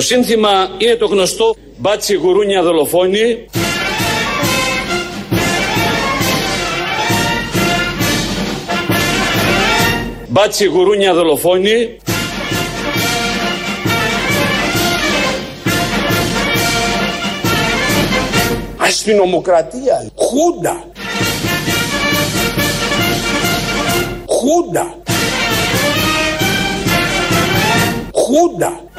Το σύνθημα είναι το γνωστό μπάτσι γουρούνια δολοφόνη. Μπάτσι γουρούνια δολοφόνη. Αστυνομοκρατία. Χούντα. Χούντα. Χούντα.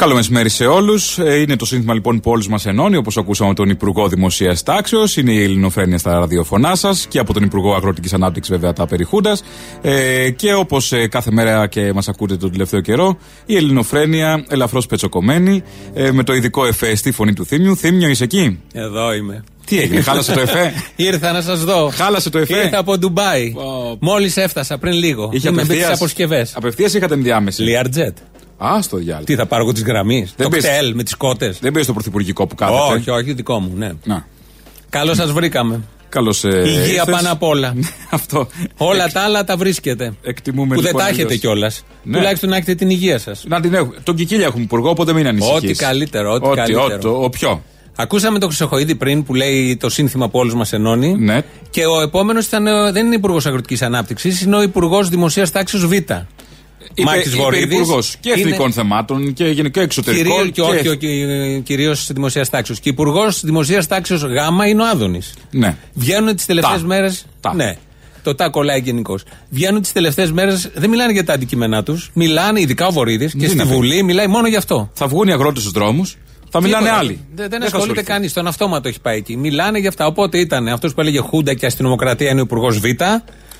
Καλό μεσημέρι σε όλους. Είναι το σύνθημα λοιπόν που όλους μας ενώνει, όπως ακούσαμε τον Υπουργό Δημοσίας Τάξεως. Είναι η Ελληνοφρένεια στα ραδιοφωνά σας και από τον Υπουργό Αγροτικής Ανάπτυξης, βέβαια, τα περιχούντας. Ε, και όπως ε, κάθε μέρα και μας ακούτε τον τελευταίο καιρό, η Ελληνοφρένεια ελαφρώς πετσοκομμένη, ε, με το ειδικό εφέ στη φωνή του Θήμιου. Θήμιο, είσαι εκεί; Εδώ είμαι. Τι έγινε, χάλασε το εφέ; Ήρθα να σας δω. Χάλασε το εφέ; Ήρθα από Ντουμπάι. Oh. Μόλις έφτασα πριν λίγο. Είχε Είμαι με τις απευθείας- αποσκευές. Απευθείας είχατε ενδιάμεση. Λιαρτζέτ. Α, στο διάλογο. Τι θα πάρω εγώ τη γραμμή. Το πες- κτέλ με τις κότες; Δεν πήρε στο πρωθυπουργικό που κάθεται. Όχι, όχι, δικό μου, ναι. Να. Καλώς σας βρήκαμε. Καλώς. Ε, Υγεία ήρθες. πάνω απ' όλα. Αυτό. Όλα τα άλλα τα βρίσκετε. Εκτιμούμε Που δεν λοιπόν τα έχετε αλλιώς. κιόλας. Ναι. Τουλάχιστον να έχετε την υγεία σας. Να την έχουμε. Τον Κικίλια έχουμε υπουργό, οπότε μην ανησυχείς. Ό,τι καλύτερο, ό,τι καλύτερο. ό,τι, ο ποιο. Ακούσαμε τον Χρυσοχοίδη πριν που λέει το σύνθημα που όλους μας ενώνει. Ναι. Και ο επόμενος δεν είναι υπουργός Αγροτικής Ανάπτυξης, είναι ο υπουργός Δημοσίας Τάξης Β. Μάκης Βορύδης. υπουργός και Είναι- εθνικών θεμάτων και γενικά εξωτερικών. Κυρίως και όχι κυρίως δημοσίας τάξης. Και υπουργός Δημοσίας Τάξης Γ είναι ο Άδωνης. Ναι. Βγαίνουν τις τελευταίες Τα. μέρε. Τα. Ναι. Το τα κολλάει γενικώς. Βγαίνουν τις τελευταίες μέρε, δεν μιλάνε για τα αντικείμενά τους. Μιλάνε, ειδικά ο Βορύδης, και Τι στη να πει. Βουλή μιλάει μόνο γι' αυτό. Θα βγουν οι αγρότες στους δρόμους, θα μιλάνε Τίποτα. άλλοι. Δεν, δεν θα ασχολείται ασχοληθούν. κανείς. Τον αυτόματο έχει πάει εκεί. Μιλάνε για αυτά. Οπότε ήταν αυτός που έλεγε Χούντα και αστυνομοκρατία είναι ο υπουργός Β.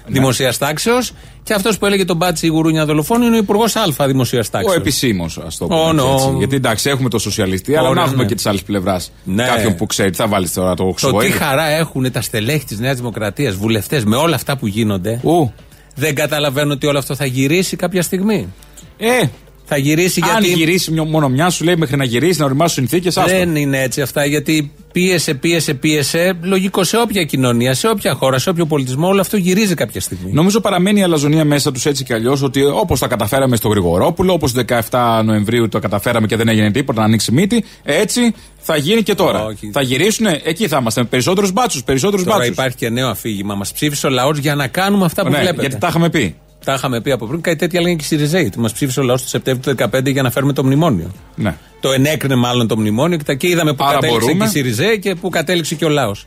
Ναι. Δημοσία τάξεω. Και αυτός που έλεγε τον Μπάτσι Γουρούνια δολοφόνο είναι ο υπουργός Α. Δημοσία τάξεω. Ο επισήμως, ας το πούμε. Ω, και νο. έτσι. Γιατί εντάξει, έχουμε το σοσιαλιστή, αλλά Ωραία, να έχουμε ναι. και τη άλλη πλευράς. Ναι. Κάποιον που ξέρει, τι θα βάλεις τώρα το Το τι Χρυσοβοίδη. χαρά έχουν τα στελέχη της Νέας Δημοκρατίας, βουλευτές, με όλα αυτά που γίνονται. Ου. Δεν καταλαβαίνω ότι όλο αυτό θα γυρίσει κάποια στιγμή. Ε, Θα γυρίσει αν γιατί. γυρίσει μια- μόνο μια, σου λέει μέχρι να γυρίσει, να οριμάσουν συνθήκες, άστο. Δεν είναι έτσι αυτά, γιατί πίεσε, πίεσε, πίεσε. Λογικό σε όποια κοινωνία, σε όποια χώρα, σε όποιο πολιτισμό, όλο αυτό γυρίζει κάποια στιγμή. Νομίζω παραμένει η αλαζονία μέσα τους έτσι κι αλλιώς ότι όπως τα καταφέραμε στο Γρηγορόπουλο, όπως 17 Νοεμβρίου το καταφέραμε και δεν έγινε τίποτα να ανοίξει μύτη, έτσι θα γίνει και τώρα. Όχι. Θα γυρίσουν, εκεί θα είμαστε με περισσότερους μπάτσους. Περισσότερους Τώρα μπάτσους. υπάρχει και νέο αφήγημα. Μας ψήφισε ο λαός για να κάνουμε αυτά που Ναι, βλέπετε. γιατί τα είχαμε πει. Τα είχαμε πει από πριν. Κάτι τέτοια λένε και οι Σιριζέοι. Μας ψήφισε ο λαός το Σεπτέμβριο του 2015 για να φέρουμε το μνημόνιο. Ναι. Το ενέκρινε μάλλον το μνημόνιο και, τα- και είδαμε που Άρα κατέληξε μπορούμε. και η Σιριζέ και που κατέληξε και ο λαός.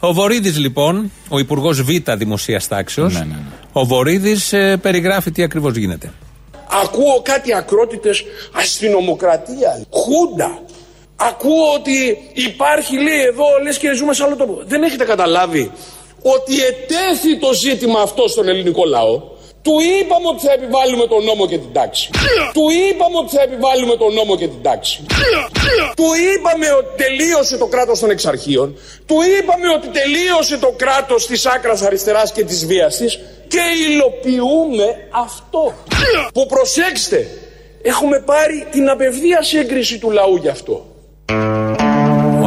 Ο Βορύδης λοιπόν, ο Υπουργός Β Δημοσίας Τάξεως, Ναι, ναι, ναι. ο Βορύδης περιγράφει τι ακριβώς γίνεται. Ακούω κάτι ακρότητες αστυνομοκρατία, χούντα. Ακούω ότι υπάρχει λέει εδώ λες και ζούμε σε άλλο τόπο. Δεν έχετε καταλάβει ότι ετέθη το ζήτημα αυτό στον ελληνικό λαό; Του είπαμε ότι θα επιβάλλουμε τον νόμο και την τάξη. Του είπαμε ότι θα επιβάλλουμε τον νόμο και την τάξη. Του είπαμε ότι τελείωσε το κράτος των εξαρχείων. Του είπαμε ότι τελείωσε το κράτος της άκρας αριστεράς και της βίας της. Και υλοποιούμε αυτό. Που προσέξτε, έχουμε πάρει την απευθείας έγκριση του λαού γι' αυτό.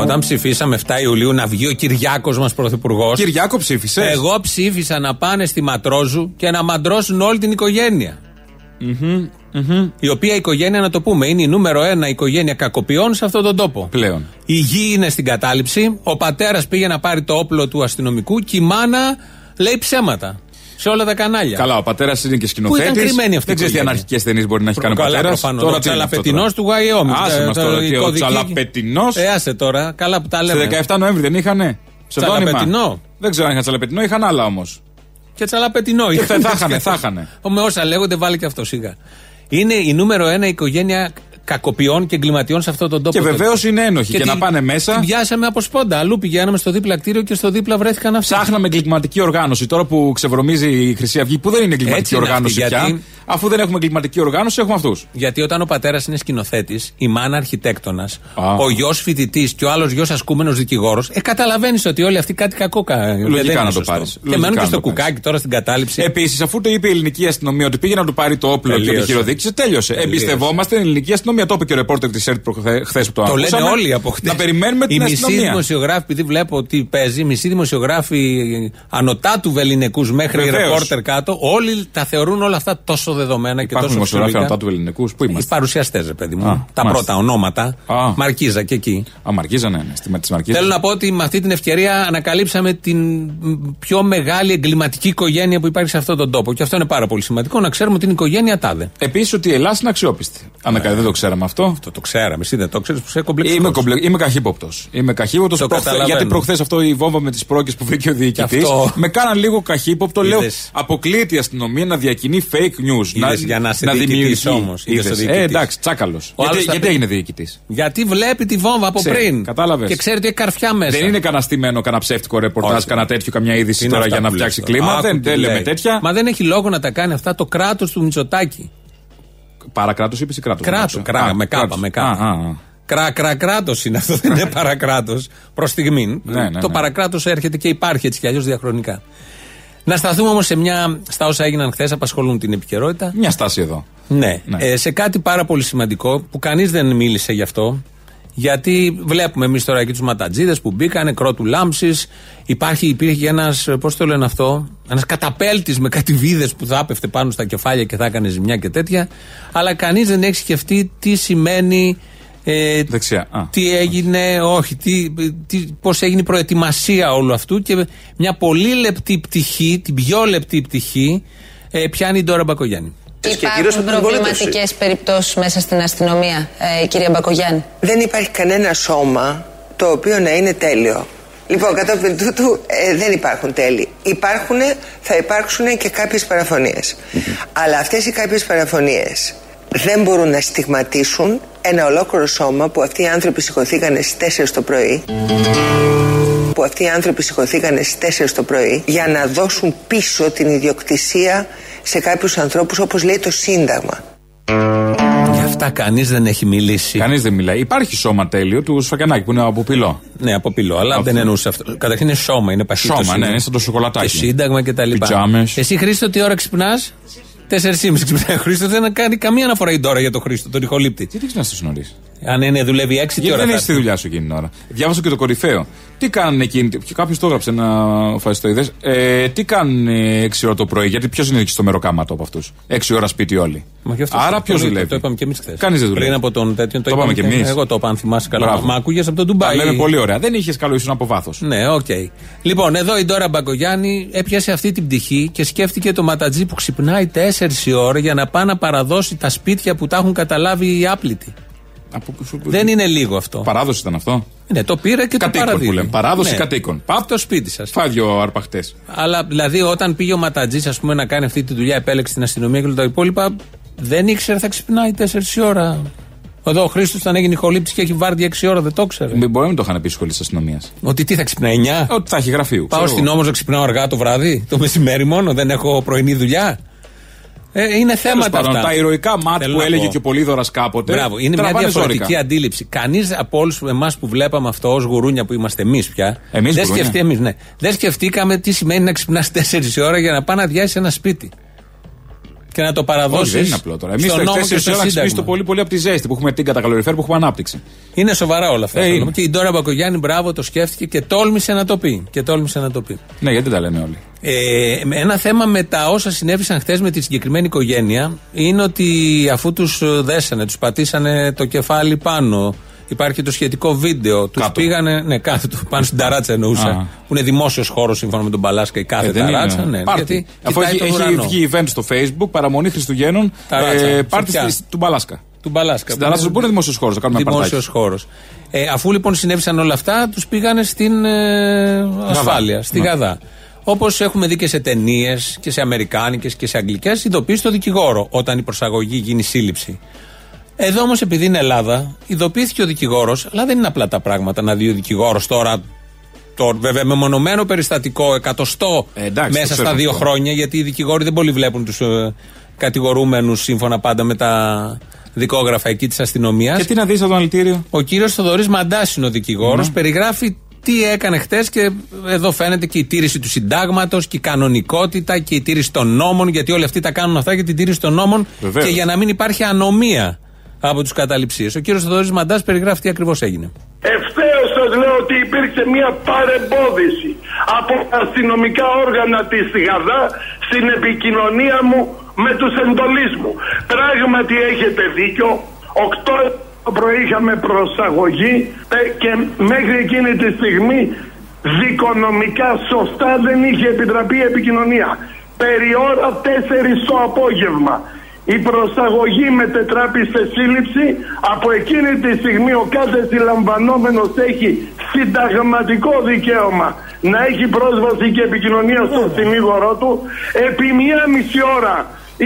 Όταν ψηφίσαμε 7 Ιουλίου να βγει ο Κυριάκος μας πρωθυπουργός. Κυριάκο ψήφισες; Εγώ ψήφισα να πάνε στη Ματρόζου και να μαντρώσουν όλη την οικογένεια. Η οποία οικογένεια, να το πούμε, είναι η νούμερο ένα οικογένεια κακοποιών σε αυτόν τον τόπο. Πλέον. Η γη είναι στην κατάληψη. Ο πατέρας πήγε να πάρει το όπλο του αστυνομικού και η μάνα λέει ψέματα. Σε όλα τα κανάλια. Καλά, ο πατέρας είναι και Πού σκηνοθέτη. ήταν κρυμμένη αυτή η Δεν ξέρεις τι οικογένεια. αναρχικές ταινίες μπορεί να έχει κάνει ο Καλά, πατέρας. προφανώς. Ο τσαλαπετινός του Γαϊόμι. Άσε μας τώρα. Και ο τσαλαπετινός. Ε, άσε τώρα. Καλά που τα λέμε. Σε 17 Νοέμβρη δεν είχανε. Ψευδόνυμα; Τσαλαπετινό. Δεν ξέρω αν είχαν τσαλαπετινό, είχαν άλλα όμως. Και τσαλαπετινό. Και θα- θα είχανε, θα είχανε. Με όσα λέγονται, βάλει και αυτό σιγά. Είναι η νούμερο ένα οικογένεια κακοποιών και εγκληματιών σε αυτόν τον τόπο. Και βεβαίως είναι ένοχοι. Και, την- να πάνε μέσα. Την πιάσαμε από σπόντα. Αλλού πηγαίναμε στο δίπλα κτίριο και στο δίπλα βρέθηκαν αυτοί. Ψάχναμε εγκληματική οργάνωση. Τώρα που ξεβρωμίζει η Χρυσή Αυγή, που δεν είναι εγκληματική Έτσι είναι οργάνωση αυτή, πια, γιατί- Αφού δεν έχουμε εγκληματική οργάνωση, έχουμε αυτούς. Γιατί όταν ο πατέρας είναι σκηνοθέτης, η μάνα αρχιτέκτονας, ο γιος φοιτητής και ο άλλος γιος ασκούμενος δικηγόρος, ε, καταλαβαίνεις ότι όλοι αυτοί κάτι κακό κάνουν. Λογικά να το πάρεις. Και μένουν και στο κουκάκι τώρα στην κατάληψη. Επίσης, αφού το είπε η ελληνική αστυνομία ότι πήγε να του πάρει το όπλο Τελείωσε. και το χειροδίκησε, τέλειωσε. Εμπιστευόμαστε την ελληνική αστυνομία. Το είπε και ο ρεπόρτερ της ΕΡΤ χθες που το Το λένε ακούσαμε. όλοι από χτες. Να περιμένουμε την Οι μισοί αστυνομία. δημοσιογράφοι, επειδή βλέπω ότι παίζει, οι μισοί δημοσιογράφοι ανωτά του βεληνικούς μέχρι Βεβαίως. ρεπόρτερ κάτω, όλοι τα θεωρούν όλα αυτά τόσο δεδομένα και Υπάρχουν τόσο δημοσιογράφοι φυσιολογικά. ανωτά του ελληνικούς. Πού Οι είμαστε. παρουσιαστές, ρε παιδί μου. Α, τα μάλιστα. πρώτα ονόματα. Α. Μαρκίζα και εκεί. Α, Μαρκίζα, ναι, ναι. Στη τη Μαρκίζα. Θέλω να πω ότι με αυτή την ευκαιρία ανακαλύψαμε την πιο μεγάλη εγκληματική οικογένεια που υπάρχει σε αυτόν τον τόπο. Και αυτό είναι πάρα πολύ σημαντικό να ξέρουμε ότι είναι η οικογένεια τάδε. Επίσης ότι η Ελλάδα είναι αξιόπιστη. Αν δεν το ξέραμε αυτό. Το, το ξέραμε. Εσύ δεν το ξέρεις που σε κομπλεξικό. Είμαι, κομπλε... είμαι καχύποπτος. Είμαι καχύποπτος Το καταλαβαίνω. γιατί προχθές αυτό η βόμβα με τις πρόκειε που βρήκε ο διοικητή. αυτό- Με κάναν λίγο καχύποπτο. Λέω Είδες. αποκλείεται η αστυνομία να διακινεί fake news. Είδες, για να είσαι διοικητής δημιουργεί. όμως. Είδες Είδες. ο διοικητής. Ε, εντάξει, τσάκαλος. Ο άλλος Γιατί, θα γιατί πει- έγινε διοικητής; Γιατί βλέπει τη βόμβα από Ξέρει, πριν. κατάλαβες. Και ξέρει ότι έχει καρφιά μέσα. Δεν είναι κανένα στημένο, κανένα ψεύτικο ρεπορτάζ, Όχι. κανένα τέτοιο, καμιά είδηση Είναι τώρα αυτά για να που φτιάξει λες κλίμα. τώρα. Δεν, Άκου τι δεν λέμε λέει. τέτοια. Μα δεν έχει λόγο να τα κάνει αυτά το κράτος του Μητσοτάκη. Παρακράτος είπε ή κράτο. Κράτο, κρά, με κάπα, με κάπα. Κρά, κρά, κράτος είναι αυτό, δεν είναι παρακράτος. Προς στιγμή. Ναι, ναι, το ναι. παρακράτος έρχεται και υπάρχει έτσι κι αλλιώς διαχρονικά. Να σταθούμε όμως σε μια. στα όσα έγιναν χθες, απασχολούν την επικαιρότητα. Μια στάση εδώ. Ναι. Ναι. Ε, σε κάτι πάρα πολύ σημαντικό που κανείς δεν μίλησε γι' αυτό. Γιατί βλέπουμε εμείς τώρα εκεί τους ματατζίδες που μπήκαν, κρότου λάμψης. Υπάρχει, υπήρχε και ένας, πώς το λένε αυτό, ένας καταπέλτης με κάτι βίδε που θα έπεφτε πάνω στα κεφάλια και θα έκανε ζημιά και τέτοια. Αλλά κανείς δεν έχει σκεφτεί τι σημαίνει. Ε, Δεξιά. Α, τι έγινε, όχι, τι, τι, πώς έγινε η προετοιμασία όλου αυτού και μια πολύ λεπτή πτυχή, την πιο λεπτή πτυχή, ε, πιάνει η Ντόρα Μπακογιάννη. Υπάρχουν προβληματικές περιπτώσεις μέσα στην αστυνομία, ε, κυρία Μπακογιάννη; δεν υπάρχει κανένα σώμα το οποίο να είναι τέλειο. Λοιπόν, κατόπιν τούτου ε, δεν υπάρχουν τέλειοι. Υπάρχουν, θα υπάρξουν και κάποιες παραφωνίες. Αλλά αυτές οι κάποιες παραφωνίες δεν μπορούν να στιγματίσουν ένα ολόκληρο σώμα που αυτοί οι άνθρωποι σηκωθήκανε στις 4 το πρωί που αυτοί οι άνθρωποι σηκωθήκανε στις 4 το πρωί για να δώσουν πίσω την ιδιοκτησία σε κάποιους ανθρώπους όπως λέει το Σύνταγμα. Για αυτά κανείς δεν έχει μιλήσει. Κανείς δεν μιλάει. Υπάρχει σώμα τέλειο του Σφακιανάκη που είναι από πυλό. Ναι, από πυλό, αλλά Αυτό. δεν εννοούσε αυτό. Καταρχήν είναι σώμα, είναι παχύ Σώμα, το ναι, σύνταγμα. είναι σαν το σοκολατάκι. Και σύνταγμα και τα λοιπά. Πιτζάμες. Εσύ Χρήστο, τι ώρα ξυπνάς; Τέσσερις ή ξυπνάει ο Χρήστο, δεν κάνει καμία αναφορά η τώρα για τον Χρήστο, τον ηχολήπτη. Τι δείχνεις να στο νωρίς; Αν είναι δουλεύει έξι, τι Γιατί ώρα δεν θα έχεις τη έρθει. δουλειά σου εκείνη την ώρα; Διάβασα και το κορυφαίο. Τι κάνουν εκείνοι; Και κάποιος το έγραψε ένα φασιστοειδέ. Ε, τι κάνουν 6 ώρα το πρωί; Γιατί ποιος είναι εκεί στο μεροκάματο από αυτούς; 6 ώρα σπίτι όλοι. Μα γι' αυτός Άρα το- ποιος το- δουλεύει; Το είπαμε και εμείς χθες. Κανείς δεν δουλεύει. Πριν από τον τέτοιο το, Το είπαμε είπαμε κι εμείς. Εγώ το είπα, αν θυμάσαι καλά. Μπράβο. Μα άκουγες από τον Τα Ντουμπάι. λέμε πολύ ωραία. Δεν είχες καλό ήσουν από βάθο. Ναι, οκ. Λοιπόν, εδώ η Ντόρα Μπαγκογιάννη έπιασε αυτή την πτυχή και σκέφτηκε το ματατζή που ξυπνάει 4 η ώρα για να πάει να παραδώσει τα σπίτια που τα έχουν καταλάβει οι άπλητοι. Δεν είναι λίγο αυτό. Παράδοση ήταν αυτό. Ναι, το πήρε και το Κατοίκων παραδίδει. που λέμε. Παράδοση Ναι. κατοίκων. Πάπ το σπίτι σας. Φάει δυο αρπαχτές. Αλλά δηλαδή όταν πήγε ο Ματατζής, ας πούμε, να κάνει αυτή τη δουλειά, επέλεξε την αστυνομία και όλα τα υπόλοιπα, δεν ήξερε θα ξυπνάει 4 η ώρα. Εδώ ο Χρήστος όταν έγινε ηχολήπτης και έχει βάρδια 6 ώρα, δεν το ήξερε. Μπορεί να μην το είχαν πει σχολή της αστυνομίας. Ότι τι θα ξυπνάει 9. Ότι θα έχει γραφείου. Πάω ξέρω στην εγώ. όμω να ξυπνάω αργά το βράδυ, το μεσημέρι μόνο, δεν έχω πρωινή δουλειά. Ε, είναι Τέλος θέματα πάντων, αυτά. τα ηρωικά μάτ Θέλω που να έλεγε πω. και ο Πολύδωρας κάποτε. Μπράβο, είναι μια τραβάνε διαφορετική ζώρικα. αντίληψη. Κανείς από όλους εμάς που βλέπαμε αυτό ως γουρούνια που είμαστε εμείς πια. Εμείς δεν, γουρούνια. σκεφτεί, εμείς, ναι. δεν σκεφτήκαμε τι σημαίνει να ξυπνάς 4 η ώρα για να πάει να διάσει ένα σπίτι. Και να το παραδώσεις. Όχι, δεν είναι απλό τώρα. Εμείς στον τα νόμο και 4 στο ώρα ξυπνήσει το σύνταγμα. πολύ πολύ από τη ζέστη που έχουμε την κατακαλωριφέρ που έχουμε ανάπτυξη. Είναι σοβαρά όλα αυτά. Ε, θέλω να είναι. πω. Και η Ντόρα Μπακογιάννη, μπράβο, το σκέφτηκε και τόλμησε να το πει. Και τόλμησε να το πει. Ναι, γιατί δεν τα λένε όλοι. Ε, ένα θέμα με τα όσα συνέβησαν χθες με τη συγκεκριμένη οικογένεια είναι ότι αφού τους δέσανε, τους πατήσανε το κεφάλι πάνω. Υπάρχει το σχετικό βίντεο. Τους Κάτω. πήγανε. Ναι, κάτω του, πάνω στην ταράτσα εννοούσα. Α. Που είναι δημόσιος χώρος σύμφωνα με τον Μπαλάσκα η κάθε Ε, δεν ταράτσα. είναι. Ναι, Πάρτι. γιατί Αφού κοιτάει έχει, τον έχει ουρανό. βγει event στο facebook, παραμονή Χριστουγέννων. Ταράτσα. Ε, Σε πάρτι ποια; στη- του Μπαλάσκα. Του Μπαλάσκα. Στην ταράτσα που είναι δημόσιος χώρος, θα κάνουμε ένα Δημόσιος παρτάκι. χώρος. Ε, αφού λοιπόν συνέβησαν όλα αυτά, τους πήγανε στην ε, ασφάλεια, στη Ναι. Γαδά. Όπως έχουμε δει και σε ταινίες και σε αμερικάνικες και σε αγγλικές, ειδοποιήσει το δικηγόρο όταν η προσαγωγή γίνει σύλληψη. Εδώ όμως, επειδή είναι Ελλάδα, ειδοποιήθηκε ο δικηγόρος, αλλά δεν είναι απλά τα πράγματα να δει ο δικηγόρος τώρα. Το βέβαια μεμονωμένο περιστατικό, εκατοστό Ε, εντάξει, το μέσα ξέρω στα δύο αυτό. χρόνια, γιατί οι δικηγόροι δεν πολύ βλέπουν τους κατηγορούμενους σύμφωνα πάντα με τα δικόγραφα εκεί της αστυνομίας. Και τι να δεις από το αλητήριο. Ο κύριος Θοδωρής Μαντάς είναι ο δικηγόρος. Ναι. Περιγράφει τι έκανε χτες και εδώ φαίνεται και η τήρηση του συντάγματος και η κανονικότητα και η τήρηση των νόμων. Γιατί όλοι αυτοί τα κάνουν αυτά για την τήρηση των νόμων Βεβαίως. και για να μην υπάρχει ανομία από τους καταληψίες. Ο κύριος Θοδωρής Μαντάς περιγράφει τι ακριβώς έγινε. Ευθέως σας λέω ότι υπήρξε μια παρεμπόδιση από τα αστυνομικά όργανα της ΓΑΔΑ στην επικοινωνία μου με τους εντολεί μου. Πράγματι έχετε δίκιο. 8 το πρωί είχαμε προσαγωγή ε, και μέχρι εκείνη τη στιγμή δικονομικά σωστά δεν είχε επιτραπεί η επικοινωνία. Περί ώρα 4 το απόγευμα. Η προσαγωγή μετετράπη σε σύλληψη. Από εκείνη τη στιγμή ο κάθε συλλαμβανόμενος έχει συνταγματικό δικαίωμα να έχει πρόσβαση και επικοινωνία στον συνήγορό του. Επί μία μισή ώρα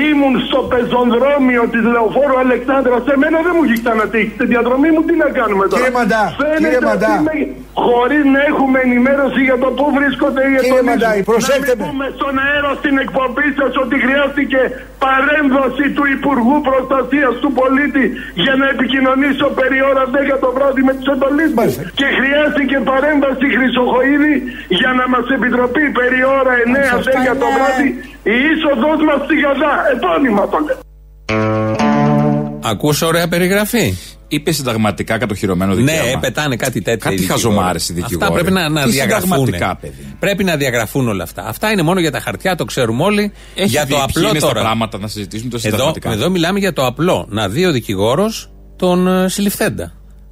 ήμουν στο πεζονδρόμιο της Λεωφόρου Αλεξάνδρας. Σε μένα δεν μου έχει ξανατύχει. Στη διαδρομή μου τι να κάνουμε τώρα; Κύριε Μαντά, Φαίνεται κύριε Μαντά. ότι είμαι- Χωρίς να έχουμε ενημέρωση για το πού βρίσκονται οι Κύριε ετονείς. Μαντάη, προσέξτε Να με. μην πούμε στον αέρα στην εκπομπή σας ότι χρειάστηκε παρέμβαση του Υπουργού Προστασίας του Πολίτη για να επικοινωνήσω περί ώρα 10 το βράδυ με τους εντολείς μου. Μάλιστα. Και χρειάστηκε παρέμβαση Χρυσοχοίδη για να μας επιτροπεί περί ώρα 9-10 το βράδυ η είσοδος μας στη Γαδά. Επώνυμα το λέω. Ακούς ωραία περιγραφή; Είπε συνταγματικά κατοχυρωμένο Ναι, δικαίωμα. πετάνε κάτι τέτοια. Κάτι οι δικηγόροι. χαζομάρες οι δικηγόροι. Αυτά πρέπει να, να Τι διαγραφούν. συνταγματικά, παιδί. Πρέπει να διαγραφούν όλα αυτά. Αυτά είναι μόνο για τα χαρτιά, το ξέρουμε όλοι. Έχει για δει το ποιοι απλό είναι στα τώρα. πράγματα να συζητήσουμε το Εδώ, συνταγματικά. εδώ μιλάμε για το απλό. Να δει ο δικηγόρος τον ε, συλληφθέντα.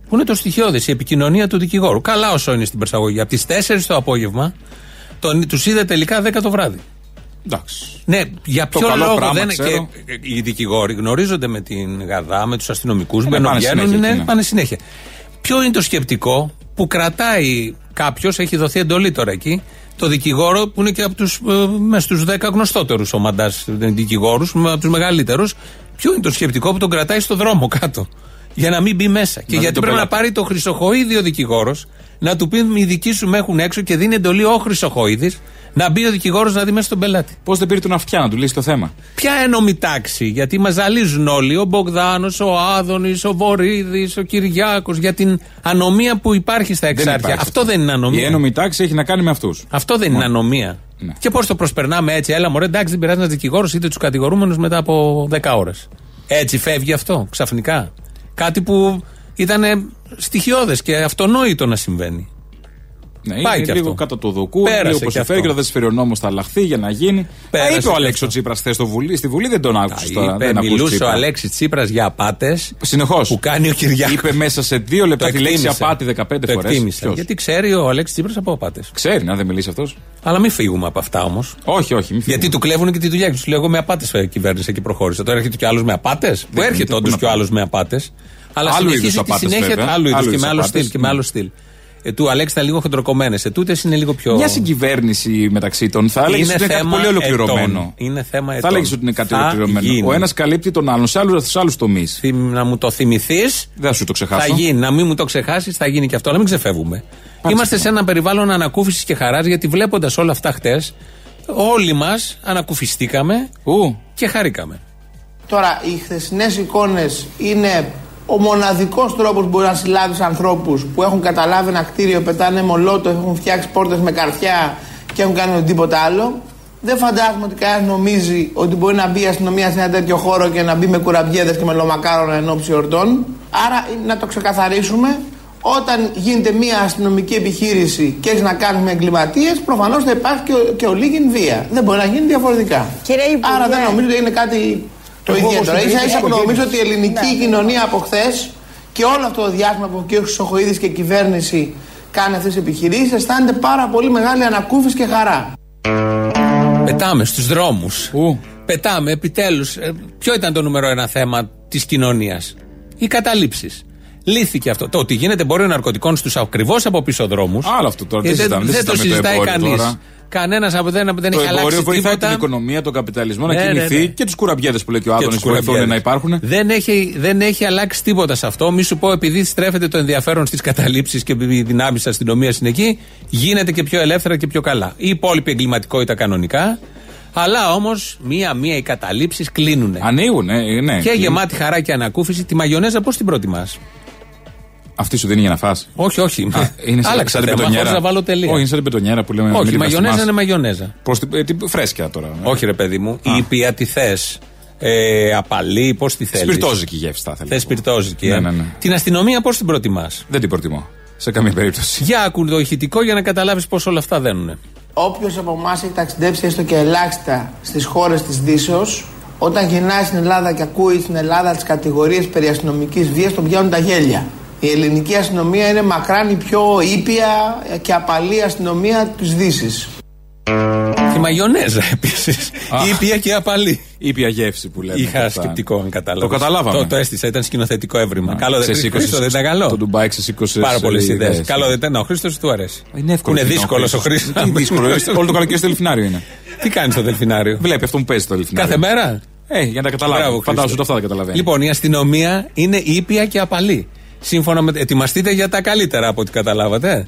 Που είναι το στοιχειώδε, η επικοινωνία του δικηγόρου. Καλά όσο είναι στην προσαγωγή. Από τις 4 το απόγευμα τους είδε τελικά 10 το βράδυ. Εντάξει. Ναι, για Το ποιο καλό λόγο πράγμα, δεν. ξέρω. Και οι δικηγόροι γνωρίζονται με την Γαδά, με τους αστυνομικούς, Ναι, μπαίνουν, πάνε βγαίνουν, συνέχεια είναι, εκεί, ναι. πάνε συνέχεια. Ποιο είναι το σκεπτικό που κρατάει κάποιος, έχει δοθεί εντολή τώρα εκεί, το δικηγόρο που είναι και από τους μες στου 10 γνωστότερους ο Μαντάς δικηγόρους, από τους μεγαλύτερους. Ποιο είναι το σκεπτικό που τον κρατάει στο δρόμο κάτω, για να μην μπει μέσα; και δει γιατί το πρέπει να πελάτη. πάρει το Χρυσοχοίδη ο δικηγόρος, να του πεις οι δικοί σου με έχουν έξω και δίνει εντολή ο Χρυσοχοίδης να μπει ο δικηγόρος να δει μέσα στον πελάτη. Πώς δεν πήρε τον αυτιά να του λύσει το θέμα; Ποια ένομη τάξη, γιατί μας ζαλίζουν όλοι, ο Μπογδάνος, ο Άδωνης, ο Βορύδης, ο Κυριάκος, για την ανομία που υπάρχει στα εξάρτια. υπάρχει Αυτό δεν είναι Η ανομία. ένωμη τάξη έχει να κάνει με αυτούς. Αυτό δεν είναι ανομία. Ναι. Και πώς το προσπερνάμε έτσι, έλα μωρέ, εντάξει, δεν πειράζει ένα δικηγόρος είτε τους κατηγορούμενους μετά από 10 ώρες. Έτσι φεύγει αυτό, ξαφνικά. Κάτι που ήταν στοιχειώδες και αυτονόητο να συμβαίνει. Ναι, Πάει είναι και λίγο αυτό. κάτω το δοκού, Πέρασε λίγο και όπω αυτό. φέρει και δεν σφαίρει ο νόμο θα αλλάχθει για να γίνει. Πέρασε Α, είπε ο και Αλέξο αυτό. Τσίπρας χθες στο Βουλή. Στη Βουλή δεν τον άκουσε τώρα. Είπε, δεν ακούς μιλούσε ο Τσίπρα. Αλέξης Τσίπρας για απάτες Συνεχώς. που κάνει ο Κυριάκος. Είπε μέσα σε δύο λεπτά τη λέξη απάτη 15 το φορές. εκτίμησα. Γιατί ξέρει ο Αλέξης Τσίπρας από απάτες. Ξέρει να δεν μιλήσει αυτός. Αλλά μην φύγουμε από αυτά όμως. Όχι, όχι. Μην Γιατί του κλέβουν και τη δουλειά τους. Του λέω εγώ με απάτες κυβέρνησε και προχώρησε. Τώρα έρχεται κι άλλος με απάτες. Που γίνεται, έρχεται πού όντως να κι ο πάει. άλλος με απάτες. Αλλά Άλλου συνεχίζει είδους τη απάτες, συνέχεια. βέβαια. Άλλου είδους Άλλου και με είδους άλλο απάτες, στυλ. Και με ναι. άλλο στυλ. Ε, του Αλέξη ήταν λίγο χοντροκομμένες. Ε, τούτες είναι λίγο πιο. Μια συγκυβέρνηση μεταξύ των θα έλεγες ότι είναι κάτι θέμα πολύ ολοκληρωμένο. ετών. Είναι θέμα Θα ετών. έλεγες ότι είναι κάτι Θα ολοκληρωμένο. γίνει. Ο ένας καλύπτει τον άλλον σε άλλου τομείς. Θυμ- Να μου το θυμηθείς. Δεν θα σου το Θα ξεχάσω. γίνει. Να μην μου το ξεχάσεις, θα γίνει και αυτό. Αλλά μην ξεφεύγουμε. Είμαστε σε ένα περιβάλλον ανακούφισης και χαράς γιατί βλέποντας όλα αυτά χτες, όλοι μας ανακουφιστήκαμε Ου, και χαρήκαμε. Τώρα, οι χθεσινές εικόνες είναι ο μοναδικός τρόπος που μπορεί να συλλάβεις ανθρώπους που έχουν καταλάβει ένα κτίριο, πετάνε μολότο, έχουν φτιάξει πόρτες με καρφιά και έχουν κάνει τίποτα άλλο. Δεν φαντάζομαι ότι κανένας νομίζει ότι μπορεί να μπει η αστυνομία σε ένα τέτοιο χώρο και να μπει με κουραμπιέδες και με λομακάρονα εν ώψη εορτών. Άρα, να το ξεκαθαρίσουμε. Όταν γίνεται μια αστυνομική επιχείρηση και έχεις να κάνεις με εγκληματίες, προφανώς θα υπάρχει και, ο- και ολίγην βία. Δεν μπορεί να γίνει διαφορετικά. Κύριε Υπουργέ. Άρα δεν νομίζω ότι είναι κάτι το Εγώ όμως ιδιαίτερο. το σα ίσα ίδιο που έχω νομίζω γίνει. ότι η ελληνική κοινωνία από χθες και όλο αυτό το διάστημα που ο κ. Χρυσοχοίδης και η κυβέρνηση κάνει αυτές τις επιχειρήσεις, αισθάνεται πάρα πολύ μεγάλη ανακούφιση και χαρά. Πετάμε στους δρόμους. ου. Πετάμε επιτέλους. ποιο ήταν το νούμερο ένα θέμα της κοινωνίας, Οι καταλήψεις. Λύθηκε αυτό. Το ότι γίνεται εμπόριο ναρκωτικών στους ακριβώς από πίσω δρόμους. Άλλο αυτό τώρα, τι συζητάμε, δεν δεν το συζητάμε το συζητάει εμπόριο κανείς. τώρα. Κανένας από δεν, δεν Το έχει εμπόριο αλλάξει βοηθάει τίποτα. την οικονομία, τον καπιταλισμό να Ναι, ναι, κινηθεί ναι. και του κουραμπιέδες που λέει και ο Και Άδωνης τους που βοηθούν κουραμπιέδες. να υπάρχουν. Δεν έχει, δεν έχει αλλάξει τίποτα σε αυτό. Μη σου πω, επειδή στρέφεται το ενδιαφέρον στις καταλήψεις και οι δυνάμεις της αστυνομίας είναι εκεί, γίνεται και πιο ελεύθερα και πιο καλά. Η υπόλοιπη εγκληματικότητα κανονικά. Αλλά όμως μία-μία οι καταλήψεις κλείνουν. Ανοίγουν, ναι. Και κλείνουν. γεμάτη χαρά και ανακούφιση, τη μαγιονέζα πώς την προτιμάς; Αυτή σου δίνει για να φας. Όχι, όχι. Είναι σαν, Άλλαξα σαν την θέμα, πετονιέρα. χωρίς να βάλω τελεία. Όχι, είναι σαν την πετονιέρα που λέμε. Όχι, μην η την μαγιονέζα αστιμάς. είναι μαγιονέζα. Προς την, ε, την φρέσκια τώρα. ναι. Όχι, ρε παιδί μου. Η ήπια τι θες. Ε, απαλή, πώς τη θέλεις; Σπιρτόζικη γεύση θα ήθελα. Θες σπιρτόζικη. Ναι, ε; ναι, ναι. Την αστυνομία πώς την προτιμάς; Δεν την προτιμώ. Σε καμία περίπτωση. Για άκου το ηχητικό για να καταλάβεις πώς όλα αυτά δένουν. Όποιος από εμάς έχει ταξιδέψει έστω και ελάχιστα στις χώρες της Δύσεως, όταν γυρνάει στην Ελλάδα και ακούει στην Ελλάδα τις κατηγορίες περί αστυνομικής βίας, τον πιάνουν τα γέλια. Η ελληνική αστυνομία είναι μακράν η πιο ήπια και απαλή αστυνομία της Δύσης. Τη μαγιονέζα επίσης. Ήπια και απαλή. Ήπια γεύση που λέμε. Είχα αυτά. σκεπτικό, αν κατάλαβα. Το καταλάβαμε. Το, το έστησα, ήταν σκηνοθετικό έβριμα. Καλό δεν Σε σήκωσες- Χρήστο, δεν ήταν καλό. Το Ντουμπάι ξεσήκωσε. Πάρα πολλές ιδέες. Καλό δεν ήταν. Ο Χρήστος του αρέσει. Είναι εύκολο. Είναι δύσκολος ο Χρήστος. Είναι δύσκολο. Όλο το καλοκαίρι στο Δελφινάριο είναι. Τι κάνει στο Δελφινάριο. Βλέπει αυτό που παίζει στο Δελφινάριο. Κάθε μέρα; Ε, για να τα καταλάβει. Μπράβο, Φαντάζομαι Χρήστο. ότι αυτά δεν καταλαβαίνει. Λοιπόν, η αστυνομία είναι ήπια και απαλή. Σύμφωνα με. Ετοιμαστείτε για τα καλύτερα από ό,τι καταλάβατε.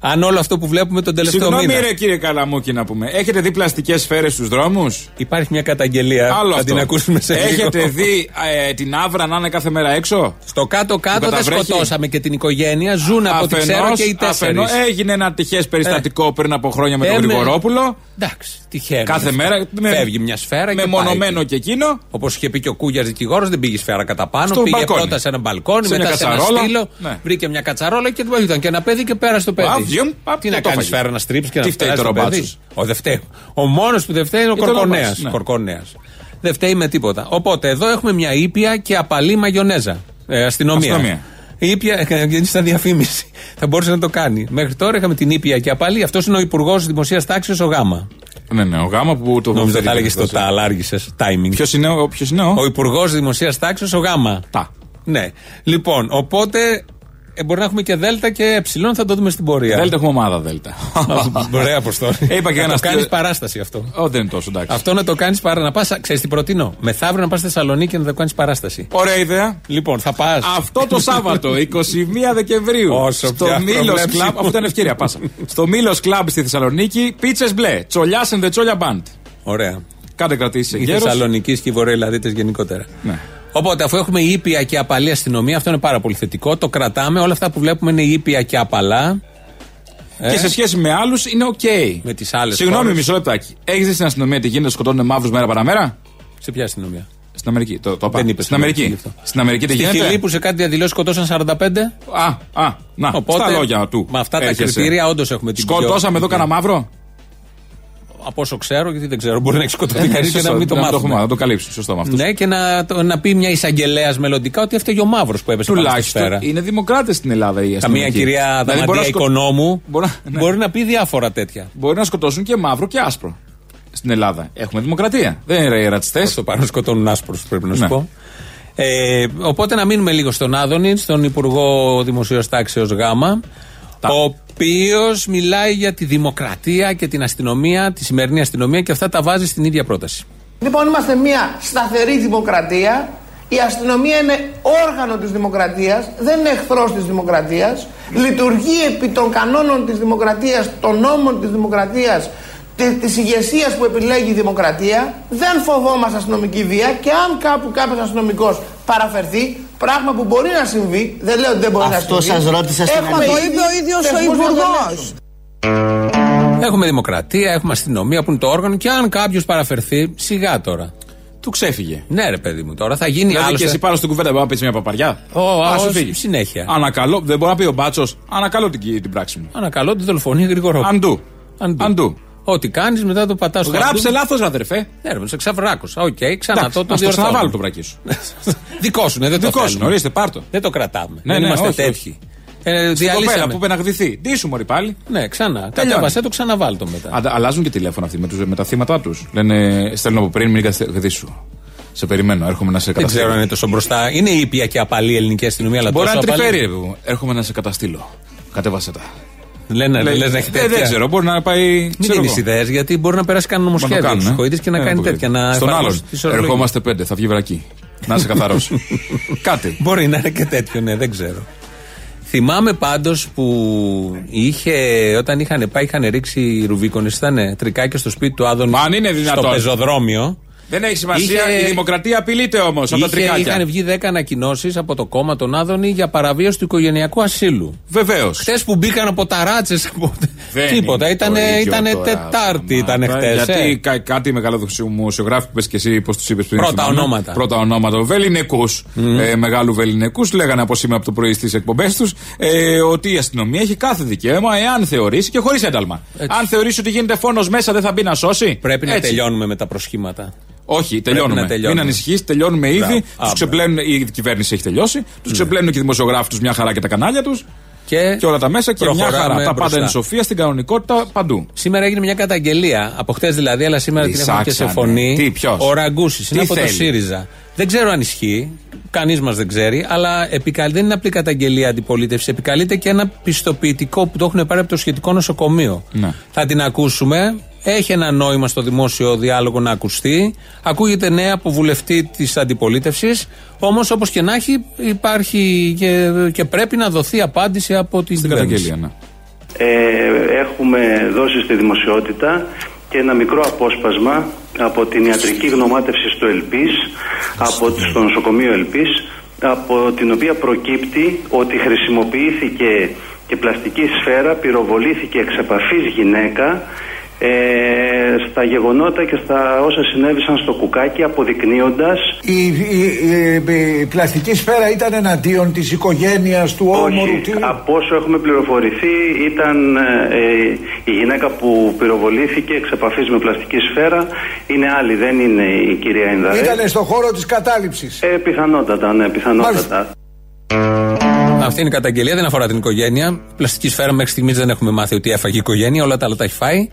Αν όλο αυτό που βλέπουμε τον τελευταίο Συγγνώμη, μήνα. ρε κύριε Καλαμούκη, να πούμε. Έχετε δει πλαστικές σφαίρες στους δρόμους; Υπάρχει μια καταγγελία. Άλλο θα αυτό. την ακούσουμε σε λίγο. Έχετε δει ε, την άβρα να είναι κάθε μέρα έξω; Στο κάτω-κάτω Που δεν καταβρέχει. σκοτώσαμε και την οικογένεια. Ζουν από ό,τι ξέρω και οι τέσσερις. αφενός έγινε ένα τυχές περιστατικό πριν από χρόνια με Ε, τον με- Γρηγορόπουλο. Εντάξει, τυχαίο. Κάθε μέρα. με- Φεύγει μια σφαίρα και Μεμονωμένο πάει. και εκείνο. Όπως είχε πει και ο Κούγιας δικηγόρος, δεν πήγε σφαίρα κατά πάνω. Στο πήγε μπαλκόνι. πρώτα σε ένα μπαλκόνι, Σε μια μετά σε ένα κατσαρόλα. στήλο. Ναι. Βρήκε μια κατσαρόλα και του ήταν και ένα παιδί και πέρασε το παιδί. Α, βιουμ, παπ, Τι και να το κάνεις έφαγε. σφαίρα να στρίψει και να Τι φταίει φτάσεις τώρα το ο παιδί. Μπάτσος; Ο, δεν φταίει. ο μόνος που δεν φταίει είναι ο Ήταν ο Κορκονέας. Μπάτσος, ναι. Κορκονέας. Δεν φταίει με τίποτα. Οπότε εδώ έχουμε μια ήπια και απαλή μαγιονέζα. Ε, αστυνομία. Αστυνομία. Η ήπια, γιατί στα διαφήμιση. Θα μπορούσε να το κάνει. Μέχρι τώρα είχαμε την ήπια και απαλή. Αυτός είναι ο Υπουργός Δημοσίας Τάξης, ο Γάμα. Ναι, ναι, ο γάμα που το Νόμιζα θα έλεγες αυτό. το τα, αλλά άργησε. Timing. Ποιος είναι ο. Ποιος είναι ο... Ο Υπουργός Δημοσίας Τάξης, ο Γάμα. Τα. Ναι. Λοιπόν, οπότε ε, μπορεί να έχουμε και Δέλτα και Ε. Θα το δούμε στην πορεία. Δέλτα έχουμε ομάδα Δέλτα. Ωραία αποστόλη. Ε, είπα και να ένας το κάνεις αστείο- παράσταση αυτό. Ω, δεν είναι τόσο εντάξει. Αυτό να το κάνεις παρά να πας. Ξέρεις τι προτείνω; Μεθαύριο να πας στη Θεσσαλονίκη και να το κάνεις παράσταση. Ωραία ιδέα. Λοιπόν, θα πας. Αυτό το Σάββατο, 21 Δεκεμβρίου. Όσο στο πια Μήλος προβλέψεις. Κλαμπ. Αυτό ήταν ευκαιρία, πάσα. στο Μήλος Κλαμπ στη Θεσσαλονίκη, πίτσες μπλε. Τσολιά and the Τσόλια Band. Ωραία. Κάντε κρατήσεις Η γέρος. Θεσσαλονίκη και οι Βορειοελλαδίτες γενικότερα. Ναι. Οπότε, αφού έχουμε ήπια και απαλή αστυνομία, αυτό είναι πάρα πολύ θετικό. Το κρατάμε. Όλα αυτά που βλέπουμε είναι ήπια και απαλά. Ε, Και σε σχέση με άλλους είναι οκ. Με τις άλλες Συγγνώμη, χώρες. μισό λεπτάκι. Έχεις δει στην αστυνομία τι γίνεται, σκοτώνουν μαύρους μέρα παραμέρα; Σε ποια αστυνομία; Στην Αμερική. Το, το είπα. Δεν είπες Στην Αμερική. γι' αυτό. Στην Αμερική τι Στη γίνεται; Χιλή που σε κάτι διαδηλώσει σκοτώσαν 45. Α, α, να, Οπότε, στα λόγια του. με αυτά τα έρχεσαι. κριτήρια όντως έχουμε την πιο- Σκοτώσαμε εδώ κανένα μαύρο; Από όσο ξέρω, γιατί δεν ξέρω, μπορεί να έχει σκοτωθεί κανείς και Σωστό, να μην το να μάθουμε. έχουμε, να το καλύψει. Σωστό με αυτός. Ναι, και να, το- να πει μια εισαγγελέας μελλοντικά ότι έφταιγε ο μαύρος που έπεσε πάνω στη Τουλάχιστον σφαίρα. είναι δημοκράτες στην Ελλάδα οι Καμία αστυνομικοί. κυρία Δηλαδή, μπορεί Δαμαντία να σκο- Οικονόμου Μπορεί να- ναι. μπορεί να πει διάφορα τέτοια. Μπορεί να σκοτώσουν και μαύρο και άσπρο. Στην Ελλάδα. Έχουμε δημοκρατία. Δεν είναι οι ρατσιστές. Στο πάνω σκοτώνουν άσπρους, πρέπει να σου Ναι. πω. Ε, οπότε να μείνουμε λίγο στον Άδωνη, στον Υπουργό Δημοσίου Τάξεως Γάμα, ο οποίος μιλάει για τη δημοκρατία και την αστυνομία, τη σημερινή αστυνομία και αυτά τα βάζει στην ίδια πρόταση. Λοιπόν, είμαστε μια σταθερή δημοκρατία. Η αστυνομία είναι όργανο της δημοκρατίας, δεν είναι εχθρός της δημοκρατίας. Λειτουργεί επί των κανόνων της δημοκρατίας, των νόμων της δημοκρατίας, τη- της ηγεσίας που επιλέγει η δημοκρατία. Δεν φοβόμαστε αστυνομική βία και αν κάπου κάποιος αστυνομικός παραφερθεί, πράγμα που μπορεί να συμβεί, δεν λέω ότι δεν μπορεί Αυτό να συμβεί. σας ρώτησα στην έχουμε αρχή. ήδη Το είπε ο ίδιος ο θεσμούς να το Υπουργός. ελέγξουν. Έχουμε δημοκρατία, έχουμε αστυνομία που είναι το όργανο και αν κάποιος παραφερθεί, σιγά τώρα. Του ξέφυγε. Ναι, ρε παιδί μου, τώρα θα γίνει Δηλαδή άλλο. και εσύ πάνω στην κουβέντα μπορεί να πεις μια παπαριά. Ω, Α α, σου ως φύγει. συνέχεια. Ανακαλώ, δεν μπορεί να πει ο μπάτσος. Ανακαλώ την, την πράξη μου. Ανακαλώ τη δολοφονία γρήγορα. Αντού. Αντού. Αντού. Ό,τι κάνεις μετά το πατάς στο Γράψε αντού. λάθος, αδερφέ. Ναι, ρε, σε ξαβράκωσα. Οκ, ξανά Εντάξει, το, το ας το διορθώνω. ξαναβάλω το βρακί σου. Δικό σου, ναι, δεν το Δικό σου, θέλουμε. ορίστε, πάρτο. Δεν το κρατάμε. Ναι, δεν ναι, είμαστε όχι, τέτοιοι. Ε, Στην κοπέλα διαλύσαμε. που είπε να γδυθεί. Τι σου μωρή πάλι. Ναι, ξανά. Κατέβασέ το, ξαναβάλ το μετά. Αντα- αλλάζουν και τηλέφωνα αυτοί με, τους, με τα θύματα τους. Λένε, στέλνω από πριν, μην γδύσου. Σε περιμένω, έρχομαι να σε Δεν καταστήλω. ξέρω αν είναι τόσο μπροστά. Είναι ήπια και απαλή η ελληνική αστυνομία, αλλά Μπορεί να τόσο είναι απαλή. τρυφέρει, ρε παιδί μου. Έρχομαι να σε καταστήλω. Κατέβασε τα. Λένε, Λέει, λες να έχει «Ε, τέτοια. δεν ξέρω, μπορεί να πάει. Μην ξέρω δίνει εγώ. ιδέες, γιατί μπορεί να περάσει κανένα Μπορεί να το νομοσχέδιο κάνουν, του ε. Χοίδη και να Ε, κάνει αποκλείεται. τέτοια. Να Στον εφαρμόσει άλλον. τη ισορροπία. Ερχόμαστε πέντε, θα βγει βρακή. Να είσαι καθαρό. Κάτι. Μπορεί να είναι και τέτοιο, ναι, δεν ξέρω. Θυμάμαι πάντως που είχε, όταν είχαν πάει, είχαν ρίξει Ρουβίκονες, ήταν τρικάκια στο σπίτι του Άδωνη. Μα αν είναι Στο δυνατόν. πεζοδρόμιο. Δεν έχει σημασία. Είχε- Η δημοκρατία απειλείται όμως από τα Είχε, τρικάκια. είχαν βγει 10 ανακοινώσεις από το κόμμα των Άδωνη για παραβίαση του οικογενειακού ασύλου. Βεβαίως. Χθε που μπήκαν από ταράτσε. Από... Τίποτα. Ήταν, ήτανε Τετάρτη, ήταν χθε. Γιατί κα- κάτι μεγαλοδημοσιογράφοι που πες και εσύ, πώς τους είπες πριν. Πρώτα θυμάμαι. ονόματα. Πρώτα ονόματα. Βεληνικού. Ε, μεγάλου Βεληνικού. Λέγανε από σήμερα από το πρωί στις εκπομπές τους ε, ότι η αστυνομία έχει κάθε δικαίωμα, εάν θεωρήσει και χωρίς ένταλμα. Αν θεωρήσει ότι γίνεται φόνος μέσα, δεν θα μπει να σώσει. Πρέπει να Έτσι. τελειώνουμε με τα προσχήματα. Όχι, τελειώνουμε. να τελειώνουμε. Μην ανησυχείς, τελειώνουμε ήδη. Μπράβο. Τους Α, ξεπλένουν, η κυβέρνηση έχει τελειώσει. Τους ξεπλένουν και οι δημοσιογράφοι τους μια χαρά και τα κανάλια τους. Και, Και όλα τα μέσα και μια προχωράμε χαρά. Τα πάντα μπροστά. είναι σοφία στην κανονικότητα παντού. Σήμερα έγινε μια καταγγελία. Από χτες δηλαδή, αλλά σήμερα την έχουμε και σε Εισάξανε. φωνή. Τι, ποιος; Ο Ραγκούσης. Τι Είναι από το θέλει; ΣΥΡΙΖΑ. Δεν ξέρω αν ισχύει. Κανείς μας δεν ξέρει. Αλλά επικαλεί, δεν είναι απλή καταγγελία αντιπολίτευση. Επικαλείται και ένα πιστοποιητικό που το έχουν πάρει από το σχετικό νοσοκομείο. Ναι. Θα την ακούσουμε. Έχει ένα νόημα στο δημόσιο διάλογο να ακουστεί. Ακούγεται νέα από βουλευτή της αντιπολίτευσης. Όμως, όπως και να έχει, υπάρχει και, και πρέπει να δοθεί απάντηση από την Στην κυβέρνηση. καταγγελία, ναι. Ε, έχουμε δώσει στη δημοσιότητα και ένα μικρό απόσπασμα από την ιατρική γνωμάτευση στο ΕΛΠΙΣ, από, στο νοσοκομείο ΕΛΠΙΣ, από την οποία προκύπτει ότι χρησιμοποιήθηκε και πλαστική σφαίρα, πυροβολήθηκε εξ επαφής γυναίκα ε, στα γεγονότα και στα όσα συνέβησαν στο κουκάκι αποδεικνύοντας Η, η, η- η πλαστική σφαίρα ήταν εναντίον της οικογένειας του όμορου. Όχι, Τι... από όσο έχουμε πληροφορηθεί ήταν ε, η γυναίκα που πυροβολήθηκε εξ επαφής με πλαστική σφαίρα είναι άλλη, δεν είναι η κυρία Ινδαρέ. Ήταν στον χώρο της κατάληψης. Ε, πιθανότατα, ναι, πιθανότατα. Αυτή είναι η καταγγελία, δεν αφορά την οικογένεια. Πλαστική σφαίρα μέχρι στιγμής δεν έχουμε μάθει ότι έφαγε η οικογένεια, όλα τα άλλα τα έχει φάει.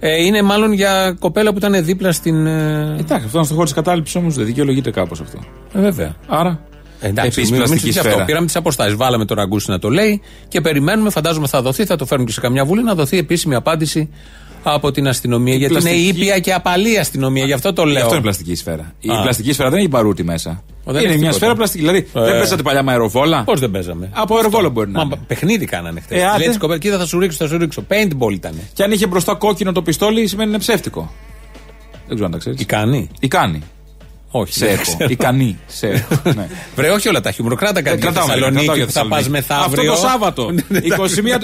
Ε, είναι μάλλον για κοπέλα που ήταν δίπλα στην. Ε, Εντάξει, αυτό είναι στο χώρο της κατάληψης όμως δεν δικαιολογείται κάπως αυτό. ε, βέβαια. Άρα. Εντάξει, Επίσης, μην- μην πλαστική συζητήσει σφαίρα. Αυτό. Πήραμε τις αποστάσεις. Βάλαμε τον Ραγκούση να το λέει και περιμένουμε, φαντάζομαι θα δοθεί, θα το φέρουν και σε καμιά βουλή, να δοθεί επίσημη απάντηση από την αστυνομία. γιατί είναι πλαστική- ήπια και απαλή αστυνομία, γι' αυτό το Γι' λέω. αυτό είναι πλαστική σφαίρα. Η Α. πλαστική σφαίρα δεν έχει παρούτη μέσα. Δεν είναι έχει μια τίποτα. σφαίρα πλαστική. Δηλαδή Ε. δεν παίζατε παλιά με αεροβόλα; Πώς δεν παίζαμε. Από αεροβόλο μπορεί να Μα είναι. παιχνίδι κάνανε χθες. Ε, άντε. Λέει της κοπέλας, κοίτα θα σου ρίξω, θα σου ρίξω. Paintball ήταν. Και αν είχε μπροστά κόκκινο το πιστόλι σημαίνει είναι ψεύτικο. Δεν ξέρω αν τα ξέρεις. Τι κάνει. Ή κάνει. Όχι. Σε δεν έχω. ξέρω. Ικανή. Σε έχω. Ναι. Βρε, όχι όλα τα χιούμορ. Κράτα κάτι Ε, για κρατάω, Θεσσαλονίκη κρατάω για που θα πας Θεσσαλονίκη. μεθαύριο. Αυτό το Σάββατο.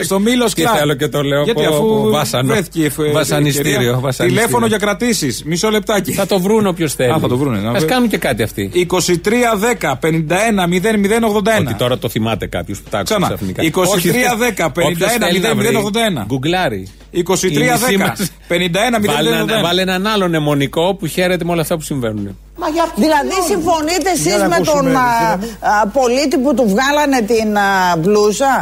21 στο Μήλος Και θέλω και το λέω Γιατί από- αφού από βάσανο. βρέθηκε η ευ- Βασανιστήριο, ευκαιρία. βασανιστήριο. Τηλέφωνο για κρατήσεις. Μισό λεπτάκι. Θα το βρουν όποιος θέλει. Α, θα το βρούνε, να Α βρει. κάνουν και κάτι αυτοί. 2310 51 0081. Ότι τώρα το θυμάται κάποιος που τα άκουσε Ξανά. ξαφνικά. 23, Όχι, 10, 51, όποιος θέλει να 00, βρει, 81. Γκουγκλάρει. 23 Η μισή 10 μας- 51 Βάλε ένα- 00. Βάλε έναν άλλο αιμονικό που χαίρεται με όλα αυτά που συμβαίνουν. Μα για ποιο Δηλαδή λόγο; συμφωνείτε Για εσείς να με ακούσουμε, τον α, κύριε μου. α, πολίτη που του βγάλανε την α, μπλούζα;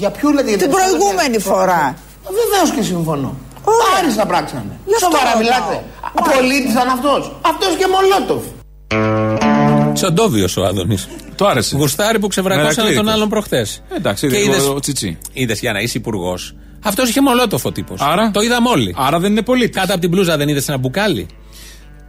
Για ποιο λέτε, για την ποιο προηγούμενη λέτε; φορά. Βεβαίως και συμφωνώ. Ωραία. Άριστα πράξανε. Γι' αυτό Σοβαρά ρωτάω. μιλάτε. Απολύτης ήταν αυτός. Αυτός και Μολότοφ. Τσοντόβιο ο Άδωνης. Το άρεσε. Γουστάρι που ξεβρακώσανε τον Μερακλείδικος. άλλον προχθές. Εντάξει, είδε ο- ο Τσιτσί. Είδες για να είσαι υπουργός. Αυτός είχε μολότοφο τύπος. Άρα; Το είδαμε όλοι. Άρα δεν είναι πολίτης. Κάτω από την μπλούζα δεν είδες ένα μπουκάλι;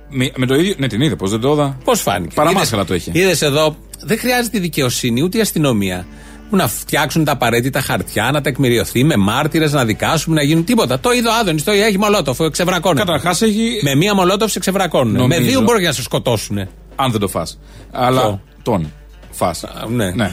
Με, με το ίδιο. Ναι, την είδε, πώς δεν το είδα. Πώς φάνηκε. Παραμάσχαλα το είχε. Είδες εδώ, δεν χρειάζεται η δικαιοσύνη ούτε η αστυνομία. Που να φτιάξουν τα απαραίτητα χαρτιά, να τεκμηριωθεί με μάρτυρες, να δικάσουν, να γίνουν τίποτα. Το είδε ο Άδωνης, το είδε, έχει μολότοφο, ξεβρακώνει. Καταρχάς έχει. Με μία μολότοφ σε ξεβρακώνουν. Νομίζω. Με δύο μπορεί να σε σκοτώσουν. Αν δεν το φά. Αλλά. Ποιο; Τον. Φά. ναι. ναι.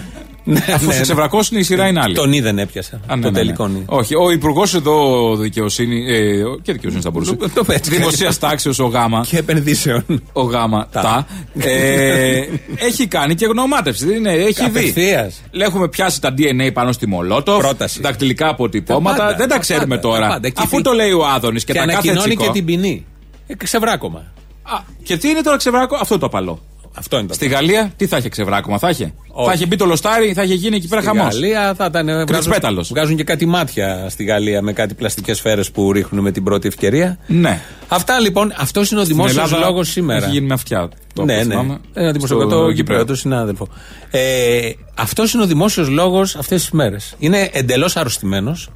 Ναι, Αφού ναι, σε ναι. ξεβρακώσουν η σειρά είναι άλλη. Τον είδεν έπιασα. Α, ναι, το ναι, ναι. τελικό είναι. Όχι, ο υπουργός εδώ δικαιοσύνη. Ε, και δικαιοσύνης θα μπορούσε. Το- το πέτυχε. Δημοσίας τάξεως ο Γάμα. Και επενδύσεων. Ο Γάμα. Τα. Τα. ε, έχει κάνει και γνωμάτευση. Δεν είναι, έχει δει. Απευθείας. Έχουμε πιάσει τα DNA πάνω στη Μολότοφ. Πρόταση. Δακτυλικά αποτυπώματα. Τα πάντα, δεν τα τα ξέρουμε πάντα, τώρα. τα πάντα. Εκεί Αφού πει- το λέει ο Άδωνης και, Και, τα κάθε ανακοινώνει τσικό. και την ποινή. Ε, ξεβράκωμα. Α, και τι είναι τώρα ξεβράκο, αυτό το απαλό. Αυτό είναι το Στη Γαλλία τι θα είχε ξεβράκωμα, θα είχε. Όχι. Θα είχε μπει το λοστάρι, θα είχε γίνει εκεί πέρα Στη χαμός. Γαλλία θα ήταν. Βγάζουν, πέταλος. βγάζουν και κάτι μάτια στη Γαλλία με κάτι πλαστικές σφαίρες που ρίχνουν με την πρώτη ευκαιρία. Ναι. Αυτά λοιπόν, αυτός είναι ο δημόσιος λόγος σήμερα. Έχει γίνει με αυτιά. Το ναι, όπως ναι. θυμάμαι, Ένα στο δημοσιογράφο, το Κυπρέο, το συνάδελφο. Ε, αυτός είναι ο δημόσιος λόγος αυτές τις μέρες. Είναι εντελώς αρρωστημένος,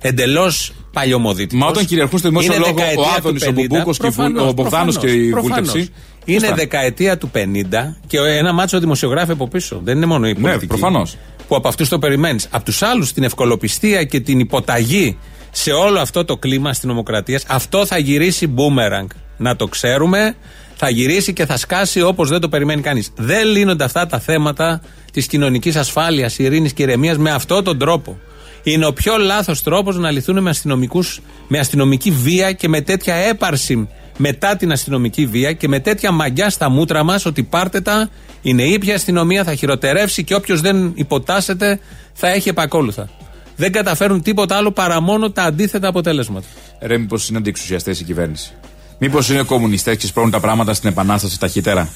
εντελώς παλιωμοδίτικος. Μα όταν κυριαρχούν στο δημόσιο λόγο ο Άδωνης, ο Μπουμπούκος και η Βουλ- ο Μπογδάνος και η Βούλτεψη, Είναι σωστά. δεκαετία του 50 και ένα μάτσο δημοσιογράφοι από πίσω. Δεν είναι μόνο η Ναι, πολιτική. προφανώς. που από αυτούς το περιμένεις. Από τους άλλους την ευκολοπιστία και την υποταγή σε όλο αυτό το κλίμα αστυνομοκρατία, αυτό θα γυρίσει μπούμεραγκ. Να το ξέρουμε, θα γυρίσει και θα σκάσει όπως δεν το περιμένει κανείς. Δεν λύνονται αυτά τα θέματα της κοινωνικής ασφάλειας, ειρήνης και ηρεμίας με αυτόν τον τρόπο. Είναι ο πιο λάθος τρόπος να λυθούν με, αστυνομικούς, με αστυνομική βία και με τέτοια έπαρση μετά την αστυνομική βία και με τέτοια μαγιά στα μούτρα μας ότι πάρτε τα, είναι ήπια αστυνομία, θα χειροτερεύσει και όποιος δεν υποτάσσεται θα έχει επακόλουθα. Δεν καταφέρουν τίποτα άλλο παρά μόνο τα αντίθετα αποτελέσματα. Ρε, μήπως είναι αντιεξουσιαστές η κυβέρνηση; Μήπως είναι κομμουνιστές και σπρώχνουν τα πράγματα στην επανάσταση ταχύτερα;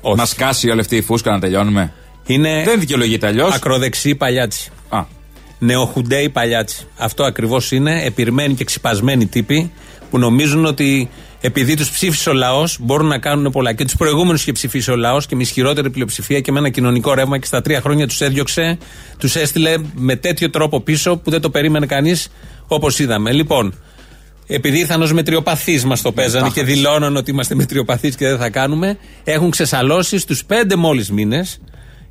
Όχι. Να σκάσει όλη αυτή η φούσκα να τελειώνουμε; Είναι Δεν δικαιολογείται αλλιώς; ακροδεξί παλιάτσι. Α, Νεοχουντέι παλιάτσι. Αυτό ακριβώς είναι. Επιρμένοι και ξυπασμένοι τύποι που νομίζουν ότι επειδή τους ψήφισε ο λαός μπορούν να κάνουν πολλά. Και τους προηγούμενους είχε ψηφίσει ο λαός και με ισχυρότερη πλειοψηφία και με ένα κοινωνικό ρεύμα και στα τρία χρόνια τους έδιωξε, τους έστειλε με τέτοιο τρόπο πίσω που δεν το περίμενε κανείς όπως είδαμε. Λοιπόν, επειδή ήρθαν ως μετριοπαθείς μας το παίζανε και δηλώναν ότι είμαστε μετριοπαθείς και δεν θα κάνουμε, έχουν ξεσαλώσει στους πέντε μόλις μήνες.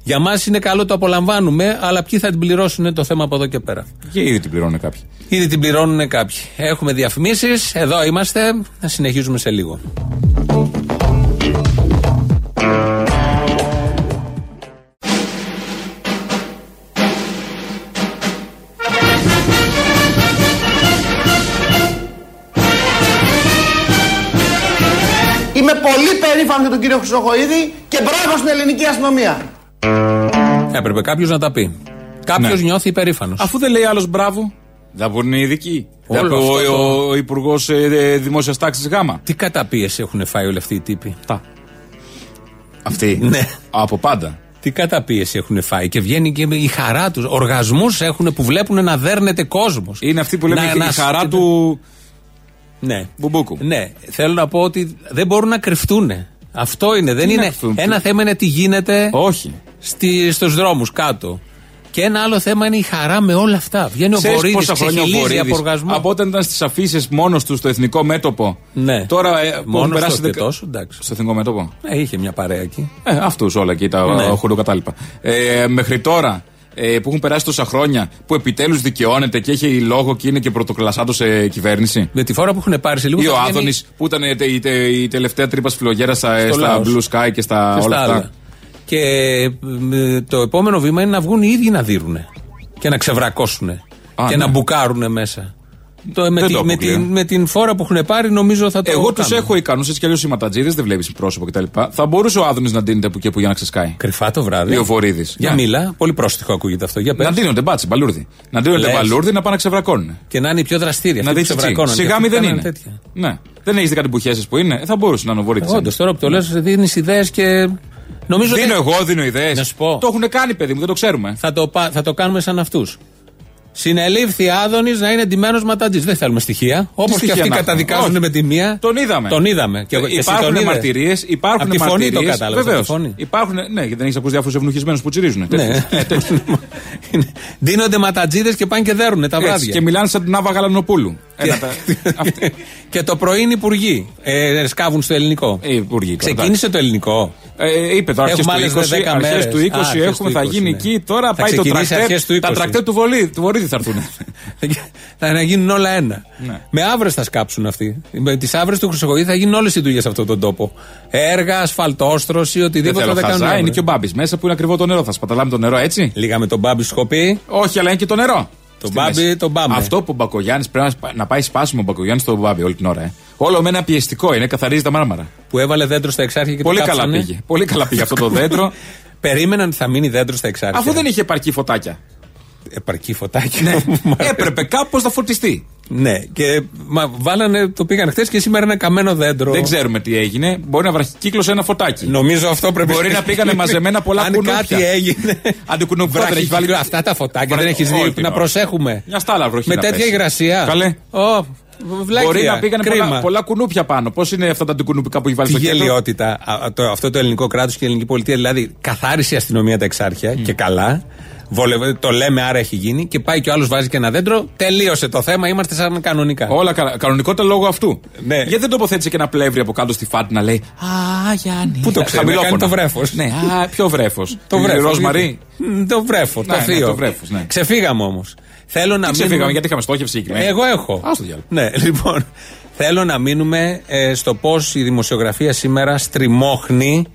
Για μας είναι καλό το απολαμβάνουμε, αλλά ποιοι θα την πληρώσουν το θέμα από εδώ και πέρα. και ήδη την πληρώνουν κάποιοι. Ήδη την πληρώνουν κάποιοι. Έχουμε διαφημίσεις. Εδώ είμαστε. Θα συνεχίζουμε σε λίγο. Είμαι πολύ περήφανος για τον κύριο Χρυσοχοίδη και μπράβο στην ελληνική αστυνομία. Έπρεπε κάποιος να τα πει. Κάποιος Ναι. νιώθει υπερήφανος. Αφού δεν λέει άλλος μπράβο, θα πούνε οι ειδικοί. Όλο Θα πει αυτό ο, το- ο, Υπουργός Δημόσιας Τάξης Γάμα. Τι καταπίεση έχουν φάει όλοι αυτοί οι τύποι; Τα. Αυτή. Ναι. Από πάντα. Τι καταπίεση έχουν φάει; Και βγαίνει και η χαρά τους. Οργασμούς έχουν που βλέπουν να δέρνεται κόσμος. Είναι αυτή που λέμε η χαρά του Ναι. Μπουμπούκου. Ναι. Θέλω να πω ότι δεν μπορούν να κρυφτούν. Αυτό είναι. Δεν να είναι. κρυφτούν, Ένα τι- θέμα είναι τι γίνεται Όχι. Στη, στους δρόμους κάτω. Και ένα άλλο θέμα είναι η χαρά με όλα αυτά. Βγαίνει ο Ξέρεις Βορύδης, πόσα χρόνια ο ξεχυλίζει από Βορύδης; οργασμό. από όταν ήταν στις αφήσεις μόνος του στο εθνικό μέτωπο. Ναι. Τώρα ε, που Μόνος έχουν περάσει του και δεκα- τόσο, εντάξει. Στο εθνικό μέτωπο; Ε, είχε μια παρέα εκεί. Ε, αυτούς όλα εκεί, τα Ναι. ναι. χωροκατάλοιπα. Ε, μέχρι τώρα ε, που έχουν περάσει τόσα χρόνια, που επιτέλους δικαιώνεται και έχει λόγο και είναι και πρωτοκλασσάτος σε κυβέρνηση; Με τη φορά που έχουν πάρει σε λίγο. Ή ο θα βγαίνει Άδωνης που ήταν ε, τε- η, τε- η τελευταία τρύπα φιλογέρα στα, στο στα Λάος. Blue Sky και στα και όλα στα αυτά. Άλλα. Και ε, το επόμενο βήμα είναι να βγουν οι ίδιοι να δίνουν. Και να ξεβρακώσουν. και ναι. να μπουκάρουν μέσα. Το, με, Δεν τη- το με, αποκλείω. την, με την φόρα που έχουν πάρει νομίζω θα το Εγώ τους κάνουν. έχω ικανούς, έτσι κι αλλιώς οι ματατζίδε, δεν βλέπεις πρόσωπο κτλ. Θα μπορούσε ο Άδωνης να δίνεται που και που για να ξεσκάει. Κρυφά το βράδυ. Ή ο Βορύδης. Για μίλα. Πολύ πρόστιχο ακούγεται αυτό. Για πες. Να δίνονται μπάτσι, μπαλούρδι. Να δίνονται Λες. μπαλούρδι να πάνε να ξεβρακώνουν. Και να είναι οι πιο δραστήρια. Να αυτοί που δει ξεβρακώναν. Και Σιγά αυτοί μη που δεν κάνανε είναι. τέτοια. Ναι. Δεν έχεις δει κάτι μπουχέσεις που είναι. Ε, θα μπορούσε να είναι ο Βορύδης. Όντως τώρα που το λες, δίνεις ιδέες και. Νομίζω Δίνω ότι εγώ, δίνω ιδέες. Να σου πω. Το έχουν κάνει, παιδί μου, δεν το ξέρουμε. θα το, πα- θα το κάνουμε σαν αυτούς. Συνελήφθη Άδωνης να είναι εντυμένο ματατζή. Δεν θέλουμε στοιχεία. Όπως και στοιχεία αυτοί να έχουμε; καταδικάζουν Όχι. με τη μία. Τον είδαμε. Τον είδαμε. Και, εγώ- και εσύ τον υπάρχουν είδες. μαρτυρίες. Υπάρχουν Από τη φωνή μαρτυρίες, το κατάλαβες, Βεβαίως. από τη φωνή. Υπάρχουν, ναι, γιατί δεν έχεις ακούσει διάφορους ευνοχισμένους που τσιρίζουν. Ναι. Είναι- Δίνονται ματατζίδες και πάνε και δέρουν τα Έτσι, βράδια. και μιλάνε σαν την Άβα Γαλανοπούλου. Ένα τα- αυτή- και το πρωί είναι υπουργοί. Ε, σκάβουν στο ελληνικό. Ε, υπουργοί τώρα, Ξεκίνησε το ελληνικό. Ε, είπε τώρα αρχές Έχουμε του άλλες 20, 10 αρχές μέρες. του Α, 20 αρχές έχουμε, του θα 20, γίνει ναι. εκεί. Τώρα Θα πάει το ξεκινήσει αρχές τρακτέρ. του Τα 20. τρακτέρ του Βορύδη, του Βορύδη θα έρθουν. θα να γίνουν όλα ένα. Ναι. Με άβρες θα σκάψουν αυτοί. Με τις άβρες του Χρυσοκοίδη θα γίνουν όλες οι δουλειές σε αυτόν τον τόπο. Έργα, ασφαλτόστρωση, Δεν οτιδήποτε θέλω θα τα κάνουν. χαζά, άβρες. είναι και ο Μπάμπης μέσα που είναι ακριβό το νερό. Θα σπαταλάμε το νερό έτσι; Λίγα με τον Μπάμπη σου έχω πει. Όχι, αλλά είναι και το νερό. Το Στη Μπάμπη, μέση. το Μπάμπη. Αυτό που ο Μπακογιάννης πρέπει να σπα- να πάει σπάσιμο ο Μπακογιάννης στο Μπάμπη όλη την ώρα. Ε. Όλο με ένα πιεστικό είναι, καθαρίζει τα μάρμαρα. Που έβαλε δέντρο στα εξάρχεια και Πολύ το καλά κάψανε. πήγε. Πολύ καλά πήγε αυτό το δέντρο. Περίμεναν ότι θα μείνει δέντρο στα εξάρχεια. Αφού δεν είχε επαρκή φωτάκια. Επαρκή φωτάκια. Έπρεπε κάπως να φορτιστεί. ναι, και μα, βάλανε, το πήγαν χθες και σήμερα είναι καμένο δέντρο. Δεν ξέρουμε τι έγινε. Μπορεί να βραχικύκλωσε ένα φωτάκι. Νομίζω αυτό πρέπει Μπορεί να πήγανε μαζεμένα πολλά Αν κουνούπια. κάτι έγινε. Αντικουνουπιά δεν έχει βάλει. Βράχη, αυτά τα φωτάκια Βράχη- δεν έχεις όλη δει. την Να ώρα. προσέχουμε. Μια στάλα βροχή Με να τέτοια πέσει. υγρασία. Καλέ. Ω, βλάκια. Μπορεί να πήγανε Κρίμα. πολλά, πολλά κουνούπια πάνω. Πώς είναι αυτά τα αντικουνουπικά που έχει βάλει Τη στο κέντρο; γελιότητα. Α, το, αυτό το ελληνικό κράτος και η ελληνική πολιτεία. Δηλαδή, καθάρισε η αστυνομία τα εξάρχεια και καλά. Βολευ... Το λέμε, άρα έχει γίνει. Και πάει και ο άλλος βάζει και ένα δέντρο. Τελείωσε το θέμα. Είμαστε σαν κανονικά. Όλα καλά. Κανονικότητα λόγω αυτού. Ναι. Γιατί δεν τοποθέτησε και ένα πλεύρη από κάτω στη φάτη να λέει Α, Γιάννη. Πού το ξέρει, Χαμηλόφωνα. κάνει το βρέφος. Ναι, α, ποιο βρέφος. Το βρέφος. Ροσμαρί. Το βρέφος, το Ναι, ναι, θείο. το βρέφος, ναι. Ξεφύγαμε όμως. Θέλω να Τι ξεφύγαμε, γιατί είχαμε στόχευση συγκεκριμένη. Εγώ έχω. Α το διάλογο. Ναι, λοιπόν. Θέλω να μείνουμε ε, στο πώς η δημοσιογραφία σήμερα στριμώχνει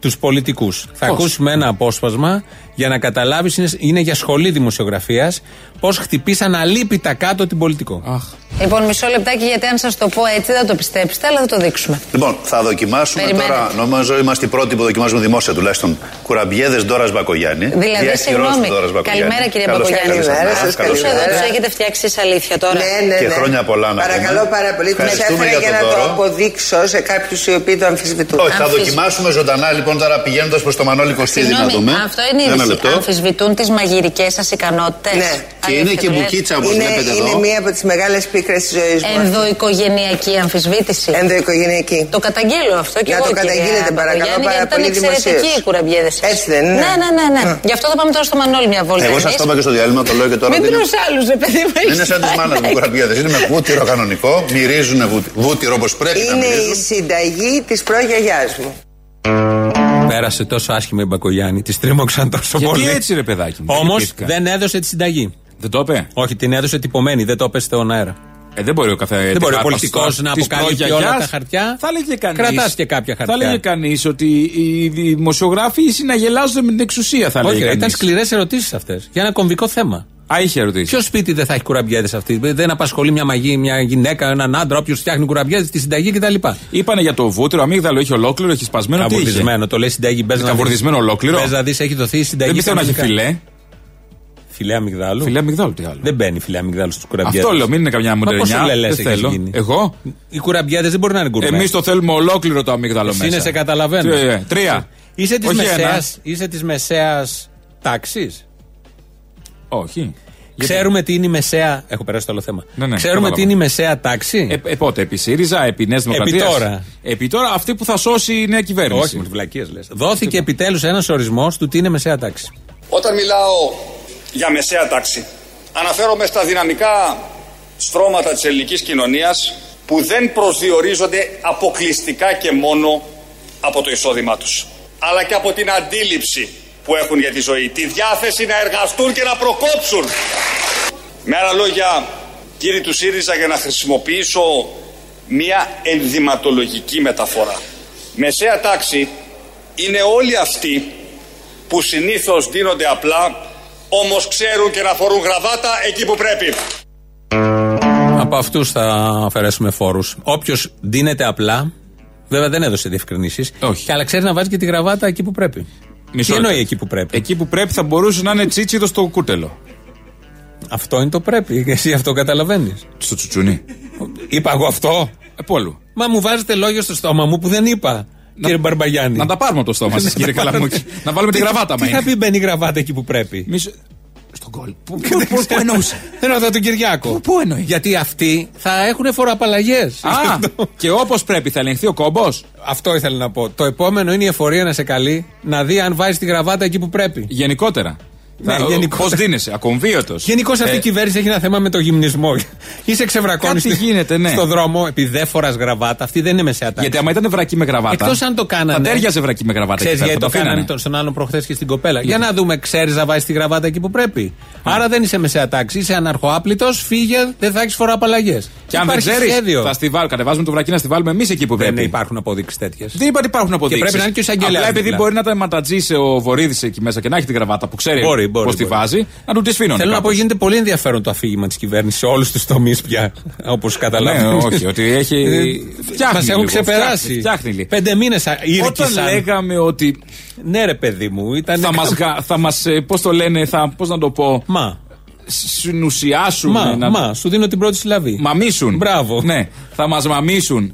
τους πολιτικούς. Θα ακούσουμε ένα απόσπασμα για να καταλάβεις, είναι, είναι για σχολή δημοσιογραφίας, πώς χτυπήσαν αλίπητα κάτω την πολιτικό. Λοιπόν, μισό λεπτάκι, γιατί αν σας το πω έτσι δεν θα το πιστέψετε, αλλά θα το δείξουμε. Λοιπόν, θα δοκιμάσουμε Περιμένετε. τώρα, νομίζω είμαστε οι πρώτοι που δοκιμάζουμε δημόσια τουλάχιστον, κουραμπιέδες Ντόρας Μπακογιάννη. Δηλαδή, Διαχειρός συγγνώμη. του Ντόρας Μπακογιάννη. Καλημέρα, κύριε Καλώς Μπακογιάννη. ήρθατε. Καλημέρα σας, Καλώς Πού καλημέρα. ήρθατε. εδώ τους έχετε φτιάξει εσείς αλήθεια τώρα. Ναι, ναι, Και ναι. χρόνια πολλά να Παρακαλώ πούμε. πάρα πολύ. Του Ευχαριστούμε έφερα για για τον να το δώρο. αποδείξω σε κάποιους οι οποίοι το αμφισβητούν. Όχι, θα Αμφισ- δοκιμάσουμε ζωντανά λοιπόν τώρα πηγαίνοντας προς το Μανώλη Κωστίδη να δούμε. Συγγνώμη, αυτό είναι η Ένα είδηση. Λεπτό. Αμφισβητούν τις μαγειρικές σας ικανότητες. Ναι. Και είναι και μπουκίτσα όπως Είναι, βλέπετε είναι εδώ. μία από τις μεγάλες πίκρες της ζωής μου. Ενδοοικογενειακή αμφισβήτηση. Ενδοοικογενειακή. Το καταγγείλω αυτό και Να εγώ. το κυρία καταγγείλετε, παρακαλώ, Παπαγιάννη, πάρα γιατί ήταν πολύ εξαιρετικοί δημοσίως. οι κουραμπιέδε σας. Έτσι δεν είναι; Ναι, ναι, ναι. ναι. Γι' αυτό θα πάμε τώρα στο Μανώλη μια βόλτα. Εγώ σας εμείς. το είπα και στο διάλειμμα, το λέω και τώρα. Μην δεν είναι- τρως άλλους, ρε παιδί μου. Δεν είναι σαν τις μάνα μου κουραμπιέδες. Είναι με βούτυρο κανονικό, μυρίζουν βούτι- βούτυρο όπως πρέπει να Είναι η μυρίζουν. συνταγή της προγιαγιάς μου. Πέρασε τόσο άσχημα η Μπακογιάννη, τη τρίμωξαν τόσο Γιατί πολύ. έτσι, ρε παιδάκι μου. Όμως λυπήθηκα. δεν έδωσε τη συνταγή. Δεν το είπε; Όχι, την έδωσε τυπωμένη, δεν το είπε στον αέρα. Ε, δεν μπορεί ο καθένα. Δεν μπορεί ο πολιτικός να αποκαλύπτει όλα τα χαρτιά. Θα έλεγε κανεί. Κρατάς και κάποια Θα χαρτιά. έλεγε κανείς ότι οι δημοσιογράφοι συναγελάζονται με την εξουσία, θα Όχι, έλεγε. ρε, ήταν κανείς. σκληρές ερωτήσεις αυτές. Για ένα κομβικό θέμα. Α, είχε ερωτήσει. Ποιο σπίτι δεν θα έχει κουραμπιέδες αυτή; Δεν απασχολεί μια μαγή, μια γυναίκα, έναν άντρα, όποιος φτιάχνει κουραμπιέδες, τη συνταγή κτλ. Είπανε για το βούτυρο, αμύγδαλο έχει ολόκληρο, έχει σπασμένο. Τι είχε; Καβουρδισμένο, το λέει συνταγή. Μπες να δεις. Καβουρδισμένο ολόκληρο; Μπες να δεις, έχει δοθεί η συνταγή. Δεν πιστεύω να έχει κανονικά. φιλέ. Φιλέ αμυγδάλου. Φιλέ αμυγδάλου, τι άλλο. Δεν μπαίνει φιλέ αμυγδάλου στους κουραμπιέδες. Αυτό λέω, μην είναι καμιά μοντερνιά. λελέ Δεν θέλω. Εγώ; Οι κουραμπιέδες δεν μπορεί να είναι γκουρμές. Εμείς το θέλουμε ολόκληρο το αμύγδαλο Εσύ μέσα. είναι σε καταλαβαίνω. Τι, ε, Τρία. Είσαι της Όχι μεσαίας ένα. είσαι της μεσαίας τάξης; Όχι. Ξέρουμε τι είναι η μεσαία. Έχω περάσει το άλλο θέμα. Ναι, ναι, Ξέρουμε κατάλαβα. τι είναι η μεσαία τάξη; Ε, ε, πότε, επί ΣΥΡΙΖΑ, επί Νέας Δημοκρατίας; τώρα. Επί τώρα, αυτή που θα σώσει η νέα κυβέρνηση. Όχι, με τι βλακίες λες. Δόθηκε επιτέλους ένας ορισμός του τι είναι μεσαία τάξη. Όταν μιλάω για μεσαία τάξη, αναφέρομαι στα δυναμικά στρώματα της ελληνικής κοινωνίας που δεν προσδιορίζονται αποκλειστικά και μόνο από το εισόδημά τους, αλλά και από την αντίληψη που έχουν για τη ζωή, τη διάθεση να εργαστούν και να προκόψουν. Με άλλα λόγια, κύριοι του ΣΥΡΙΖΑ, για να χρησιμοποιήσω μία ενδυματολογική μεταφορά. Μεσαία τάξη είναι όλοι αυτοί που συνήθως δίνονται απλά, όμως ξέρουν και να φορούν γραβάτα εκεί που πρέπει. Από αυτούς θα αφαιρέσουμε φόρους. Όποιος δίνεται απλά, βέβαια δεν έδωσε διευκρινήσεις. Όχι. Αλλά ξέρει να βάζει και τη γραβάτα εκεί που πρέπει. Μισό Τι εννοεί λεπτό. εκεί που πρέπει; Εκεί που πρέπει θα μπορούσε να είναι τσίτσιδος στο κούτελο. Αυτό είναι το πρέπει. Εσύ αυτό καταλαβαίνεις. Στο τσουτσουνί. Είπα εγώ αυτό; Ε, πόλου. Μα μου βάζετε λόγια στο στόμα μου που δεν είπα. Κύριε Μπαρμπαγιάννη. Να τα πάρουμε από το στόμα σας, κύριε τα πάρουμε. Καλαμούκη. Να βάλουμε τη γραβάτα Τι μα. θα πει μπαίνει η γραβάτα εκεί που πρέπει; Μισό- Στον κόλ. Πού πού- πού- πού εννοούσε; Δεν ρωτάω τον Κυριάκο. Πού- πού εννοείς; Γιατί αυτοί θα έχουν φοροαπαλλαγές. Α, και όπως πρέπει θα ελεγχθεί ο κόμπος; Αυτό ήθελα να πω. Το επόμενο είναι η εφορία να σε καλεί να δει αν βάζει τη γραβάτα εκεί που πρέπει. Γενικότερα. Ναι, γενικότερα. Πώς δίνεσαι, ακομβίωτος. Γενικώς αυτή η κυβέρνηση έχει ένα θέμα με το γυμνισμό. Είσαι ξεβρακώνεις Κάτι γίνεται, ναι. στον δρόμο επειδή δεν φοράς γραβάτα. Αυτή δεν είναι μεσαία τάξη. Γιατί άμα ήταν βρακή με γραβάτα. Εκτός αν το κάνανε. Θα τέριαζε βρακή με γραβάτα. Ξέρεις εκεί πέρα, γιατί θα το κάνανε αφήνανε. τον- στον άλλον προχθές και στην κοπέλα. Για να δούμε, ξέρεις να βάζεις τη γραβάτα εκεί που πρέπει. Άρα δεν είσαι μεσαία τάξη, είσαι αναρχοάπλητος, φύγε, δεν θα έχεις φοροαπαλλαγέ. Και αν δεν ξέρεις, θα στη βάλουμε. Κατεβάζουμε το βρακί να στη βάλουμε εμείς εκεί που Δεν πρέπει. υπάρχουν αποδείξεις τέτοιες. Δεν είπα ότι υπάρχουν αποδείξει. πρέπει να είναι και ο εισαγγελέας Απλά επειδή δίπλα. μπορεί να τα ματατζήσει ο Βορύδης εκεί μέσα και να έχει την γραβάτα που ξέρει Μπορεί, μπορεί, πώς τη μπορεί. βάζει, να του τη σφίνουν. Θέλω να πω, γίνεται πολύ ενδιαφέρον το αφήγημα της κυβέρνησης σε όλους τους τομείς πια. Όπως καταλαβαίνετε. Ναι, όχι, ότι έχει. φτιάχνει Μας έχουν λίγο, ξεπεράσει. φτιάχνει, φτιάχνει λίγο. Πέντε μήνες Όταν ήρκησαν. λέγαμε ότι Ναι, ρε παιδί μου, ήταν. θα μας, γα- θα μας, ε, πώς το λένε, θα, πώς να το πω, Μα, συνουσιάσουν, μα, να μα, σου δίνω την πρώτη συλλαβή. μαμίσουν. Μπράβο. Ναι, θα μας μαμίσουν.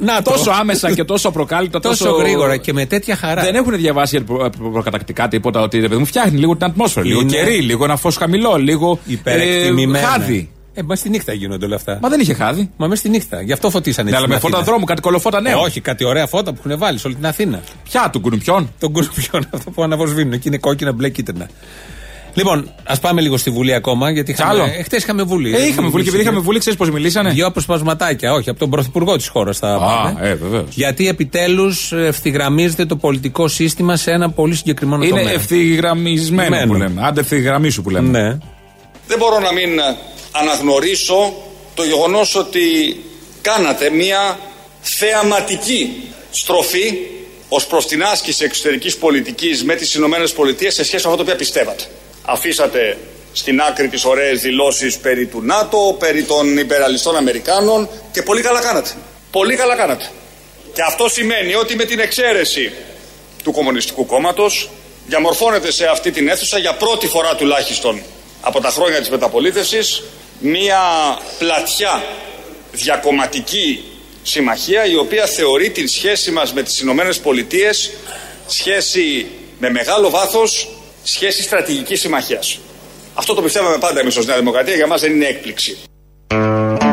Να το. Τόσο άμεσα και τόσο απροκάλυπτα, τόσο τόσο γρήγορα και με τέτοια χαρά. Δεν έχουν διαβάσει για προ- προ- προκατακτικά τίποτα ότι ρε παιδί μου φτιάχνει λίγο την ατμόσφαιρα. Λίγο Είναι κερί, λίγο ένα φως χαμηλό, λίγο. Υπερεκτιμημένα. χάδι. Ε, μα στη νύχτα γίνονται όλα αυτά. Μα δεν είχε χάδι. Μα μες στη νύχτα. Γι' αυτό φωτίσανε Ναι, έτσι αλλά με στην φώτα Αθήνα. δρόμου, κάτι κολοφώτα νέο. Όχι, κάτι ωραία φώτα που έχουν βάλει σε όλη την Αθήνα. Ποια του κουνουπιών. Τον κουρουπιόν αυτό που αναβοσβήνουν. Εκεί είναι κόκκινα, μπλε, κίτρινα. Λοιπόν, ας πάμε λίγο στη Βουλή ακόμα. Γιατί Κι άλλο. είχαμε, χτε είχαμε Βουλή. Ε, είχαμε Βουλή και επειδή είχαμε Βουλή, ξέρεις πώς μιλήσανε; Δύο αποσπασματάκια, όχι, από τον Πρωθυπουργό της χώρας θα Α, πάμε. ε, βεβαίως. Γιατί επιτέλους ευθυγραμμίζεται το πολιτικό σύστημα σε ένα πολύ συγκεκριμένο Είναι τομέα. ευθυγραμμισμένο που Μένο. λέμε. Άντε, ευθυγραμμίσου που λέμε. Ναι. Δεν μπορώ να μην αναγνωρίσω το γεγονός ότι κάνατε μια θεαματική στροφή ως προς την άσκηση εξωτερικής πολιτικής με τις Ηνωμένες Πολιτείες σε σχέση με αυτό το οποίο πιστεύατε. Αφήσατε στην άκρη τις ωραίες δηλώσεις περί του ΝΑΤΟ, περί των υπεραλιστών Αμερικάνων και πολύ καλά κάνατε. Πολύ καλά κάνατε. Και αυτό σημαίνει ότι με την εξαίρεση του Κομμουνιστικού Κόμματος διαμορφώνεται σε αυτή την αίθουσα για πρώτη φορά τουλάχιστον από τα χρόνια της μεταπολίτευσης μία πλατιά διακομματική συμμαχία η οποία θεωρεί την σχέση μας με τις Ηνωμένες Πολιτείες σχέση με μεγάλο βάθος, σχέση στρατηγικής συμμαχίας. Αυτό το πιστεύαμε πάντα εμείς ως Νέα Δημοκρατία, για μας δεν είναι έκπληξη.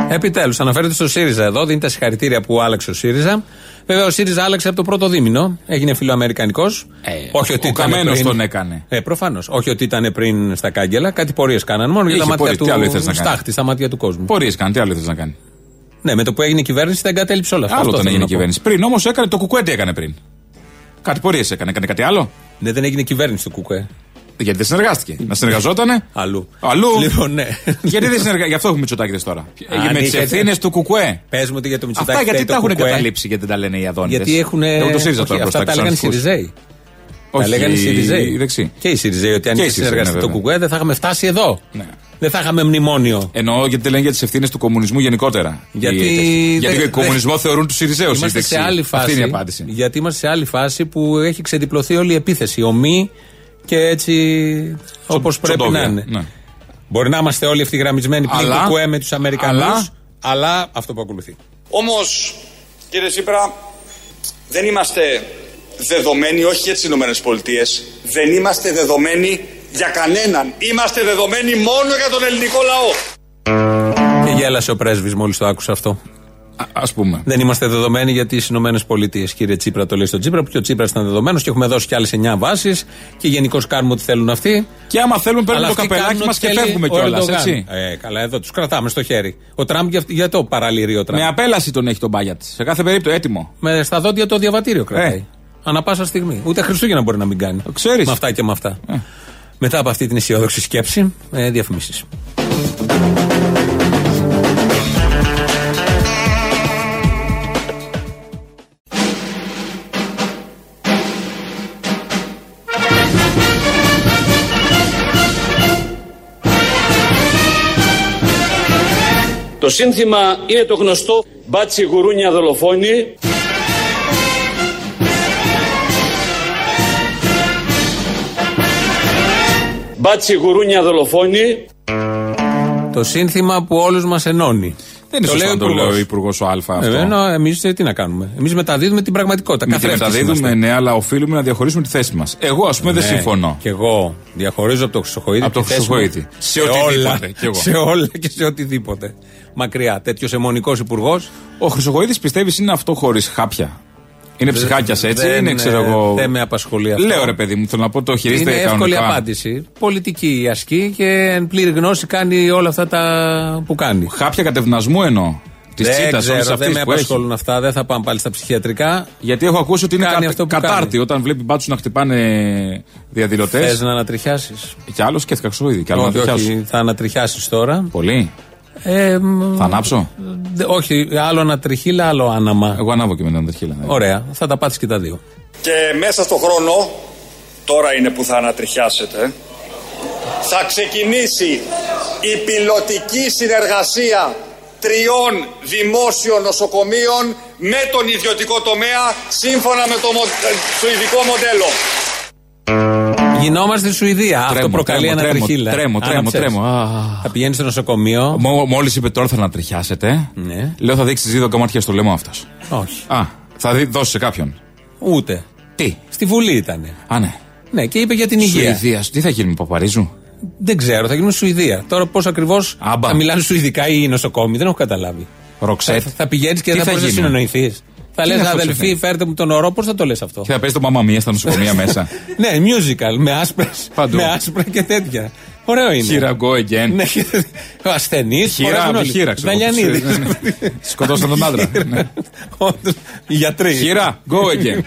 Επιτέλους, αναφέρεται στο ΣΥΡΙΖΑ εδώ, δίνει τα συγχαρητήρια που άλλαξε ο ΣΥΡΙΖΑ. Βέβαια, ο ΣΥΡΙΖΑ άλλαξε από το πρώτο δίμηνο, έγινε φιλοαμερικανικός. όχι ότι ο ήταν Καμένος πριν- τον έκανε. Ε, προφανώς. Όχι ότι ήταν πριν στα κάγκελα, κάτι πορείες κάνανε μόνο για Είχε τα μάτια πορείες, τι άλλο ήθελες του να κάνει; στάχτη, στα μάτια του κόσμου. Πορείες κάνει, τι άλλο θε να κάνει; Ναι, με το που έγινε η κυβέρνηση τα εγκατέλειψε όλα αυτά. Άλλο Αυτό όταν θέλω έγινε η να πω. κυβέρνηση. Πριν όμως έκανε το κουκουέ τι έκανε πριν; Κάτι πορείες έκανε, έκανε κάτι άλλο; Ναι, δεν έγινε κυβέρνηση του ΚΚΕ. Γιατί δεν συνεργάστηκε. Να συνεργαζότανε; Αλλού. Αλλού. Λοιπόν, ναι. Γιατί δεν συνεργάστηκε. Γι' αυτό έχουμε Μητσοτάκη τώρα. Αν με τις είχατε- ευθύνες του κουκουέ. Πες μου ότι για το Μητσοτάκη. Αυτά γιατί φταίει τα το έχουν ΚΚΕ. καταλήψει γιατί δεν τα λένε οι Αδόνιδε. Γιατί έχουν. Εγώ το ΣΥΡΙΖΑ όχι, τώρα μπροστά αυτά τα και λέγανε οι στους αρχηγούς. Σιριζέοι. Τα Όχι, λέγανε οι Σιριζέοι. οι δεξιοί. Και οι Σιριζέοι ότι αν Και οι είχες Σιριζέοι, συνεργαστεί ναι, το βέβαια. ΚΚΕ δεν θα είχαμε φτάσει εδώ. Δεν θα είχαμε μνημόνιο. Εννοώ γιατί δεν λένε για τις ευθύνες του κομμουνισμού γενικότερα. Γιατί Οι τέτοιοι. Γιατί δεν- το κομμουνισμό θεωρούν τους Σιριζέους. Είμαστε σε άλλη φάση. Αυτή είναι η απάντηση. Γιατί είμαστε σε άλλη φάση που έχει ξεδιπλωθεί όλη η επίθεση. Ομή και έτσι όπως πρέπει τσοντόβια, να είναι. ναι. Μπορεί να είμαστε όλοι ευθυγραμμισμένοι πλην Αλλά- κουκουέ με τους Αμερικανούς. αλλά- Αλλά, αυτό που ακολουθεί. Όμως, κύριε Τσίπρα, δεν είμαστε δεδομένοι, όχι για τις Ηνωμένες Πολιτείες, δεν είμαστε δεδομένοι για κανέναν. Είμαστε δεδομένοι μόνο για τον ελληνικό λαό. Και γέλασε ο πρέσβης μόλις το άκουσα αυτό. Α πούμε. Δεν είμαστε δεδομένοι για τι Ηνωμένες Πολιτείες. Κύριε Τσίπρα, το λέει στον Τσίπρα, που και ο Τσίπρας ήταν δεδομένος και έχουμε δώσει κι άλλες 9 βάσεις και γενικώς κάνουμε ό,τι θέλουν αυτοί. Και άμα θέλουμε, παίρνουμε Αλλά το αυτοί καπελάκι κάνουν μας ό,τι και θέλει φεύγουμε ο κιόλας. Ερντογάν. Έτσι. Ε, καλά, εδώ τους κρατάμε στο χέρι. Ο Τραμπ για, για το παραλυρεί ο Τραμπ. Με απέλαση τον έχει τον Μπάγιατ. Σε κάθε περίπτωση έτοιμο. Με στα δόντια το διαβατήριο κρατάει. Ε. Ανά πάσα στιγμή. Ούτε Χριστούγεννα μπορεί να μην κάνει. ξέρεις. Με αυτά και με αυτά. Μετά από αυτή την αισιόδοξη σκέψη, ε, διαφημίσεις. Το σύνθημα είναι το γνωστό «Μπάτσι γουρούνια δολοφόνη». Μπάτσι γουρούνια δολοφόνη. Το σύνθημα που όλους μας ενώνει. Δεν είναι Το σωστό λέει να ο το λέει ο Υπουργός. Υπουργό Α αυτό. Ε, ενώ εμείς τι να κάνουμε. Εμείς μεταδίδουμε την πραγματικότητα. Μην τη Καθρέφτης μεταδίδουμε, είμαστε. ναι, αλλά οφείλουμε να διαχωρίσουμε τη θέση μας. Εγώ, ας πούμε, δεν Ναι. συμφωνώ. Και εγώ διαχωρίζω από το Χρυσοχοίδη. Από το τη θέση μου Χρυσοχοίδη. Σε Σε όλα, οτιδήποτε, κι εγώ. σε όλα και σε οτιδήποτε. Μακριά. Τέτοιος αιμονικός υπουργός. Ο Χρυσοκοίδη πιστεύεις είναι αυτό χωρίς χάπια; Είναι ψυχάκιας έτσι, δεν, είναι ξέρω ε, εγώ. δεν με απασχολεί αυτό. Λέω ρε παιδί μου, θέλω να πω το χειρίζεται Είναι εύκολη κανονικά. απάντηση. Πολιτική ασκή και εν πλήρη γνώση κάνει όλα αυτά τα που κάνει. Χάπια κατευνασμού εννοώ. Της δεν τσίτας ξέρω, όλης δεν αυτής με που έχει. απασχολούν αυτά. Δεν θα πάμε πάλι στα ψυχιατρικά. Γιατί έχω ακούσει ότι είναι Κάνει κα, αυτό που κατάρτι κάνει. όταν βλέπει μπάτσους να χτυπάνε διαδηλωτέ. Θες να ανατριχιάσεις. Κι άλλος σκέφτηκα Χρυσοκοίδη. Κι άλλος να Όχι, τριχιάσω. όχι, θα ανατριχιάσεις τώρα. Πολύ. Ε, μ, Θα ανάψω; δε- όχι, άλλο ανατριχίλα, άλλο άναμα. Εγώ ανάβω και με την ανταρχίλα. ναι. Ωραία, θα τα πάθει και τα δύο. Και μέσα στο χρόνο, τώρα είναι που θα ανατριχιάσετε, θα ξεκινήσει η πιλωτική συνεργασία τριών δημόσιων νοσοκομείων με τον ιδιωτικό τομέα σύμφωνα με το μο- ε, σουηδικό μοντέλο. Γινόμαστε στη Σουηδία. Αυτό Τρέμω, προκαλεί τρέμω, ανατριχίλα. τρέμω, τρέμω, Άναψες. τρέμω. Α. Θα πηγαίνεις στο νοσοκομείο. Μόλις είπε τώρα θα ανατριχιάσετε. Ναι. Λέω θα δείξεις δύο κομμάτια στο λαιμό αυτός. Όχι. Α, θα δει, δώσεις σε κάποιον. Ούτε. Τι; Στη Βουλή ήταν. Α, ναι. Ναι, και είπε για την υγεία. Σουηδίας. Τι θα γίνει με Παπαρίζου; Δεν ξέρω, θα γίνουμε Σουηδία. Τώρα πώς ακριβώς θα μιλάνε Σουηδικά ή οι νοσοκόμοι, δεν έχω καταλάβει. Ροξέτ. Θα, θα πηγαίνεις και Τι δεν θα θα μπορείς να γίνουμε; συνεννοηθεί. Θα Τι λε, είναι αυτό αδελφοί, ξεφνί; φέρτε μου τον ορό, πώς θα το λες αυτό; Και θα παίζει το μαμαμία στα νοσοκομεία μέσα; ναι, musical, με άσπρε. Παντού. Με άσπρα και τέτοια. Ωραίο είναι. Χείρα, go again. Ναι, ο ασθενής. Χείρα, από χείρα, ξέρω. Δαλιανίδη. Ναι, ναι. Σκοτώσαν τον άντρα. Ναι. Όντως, Οι γιατροί. Χείρα, go again.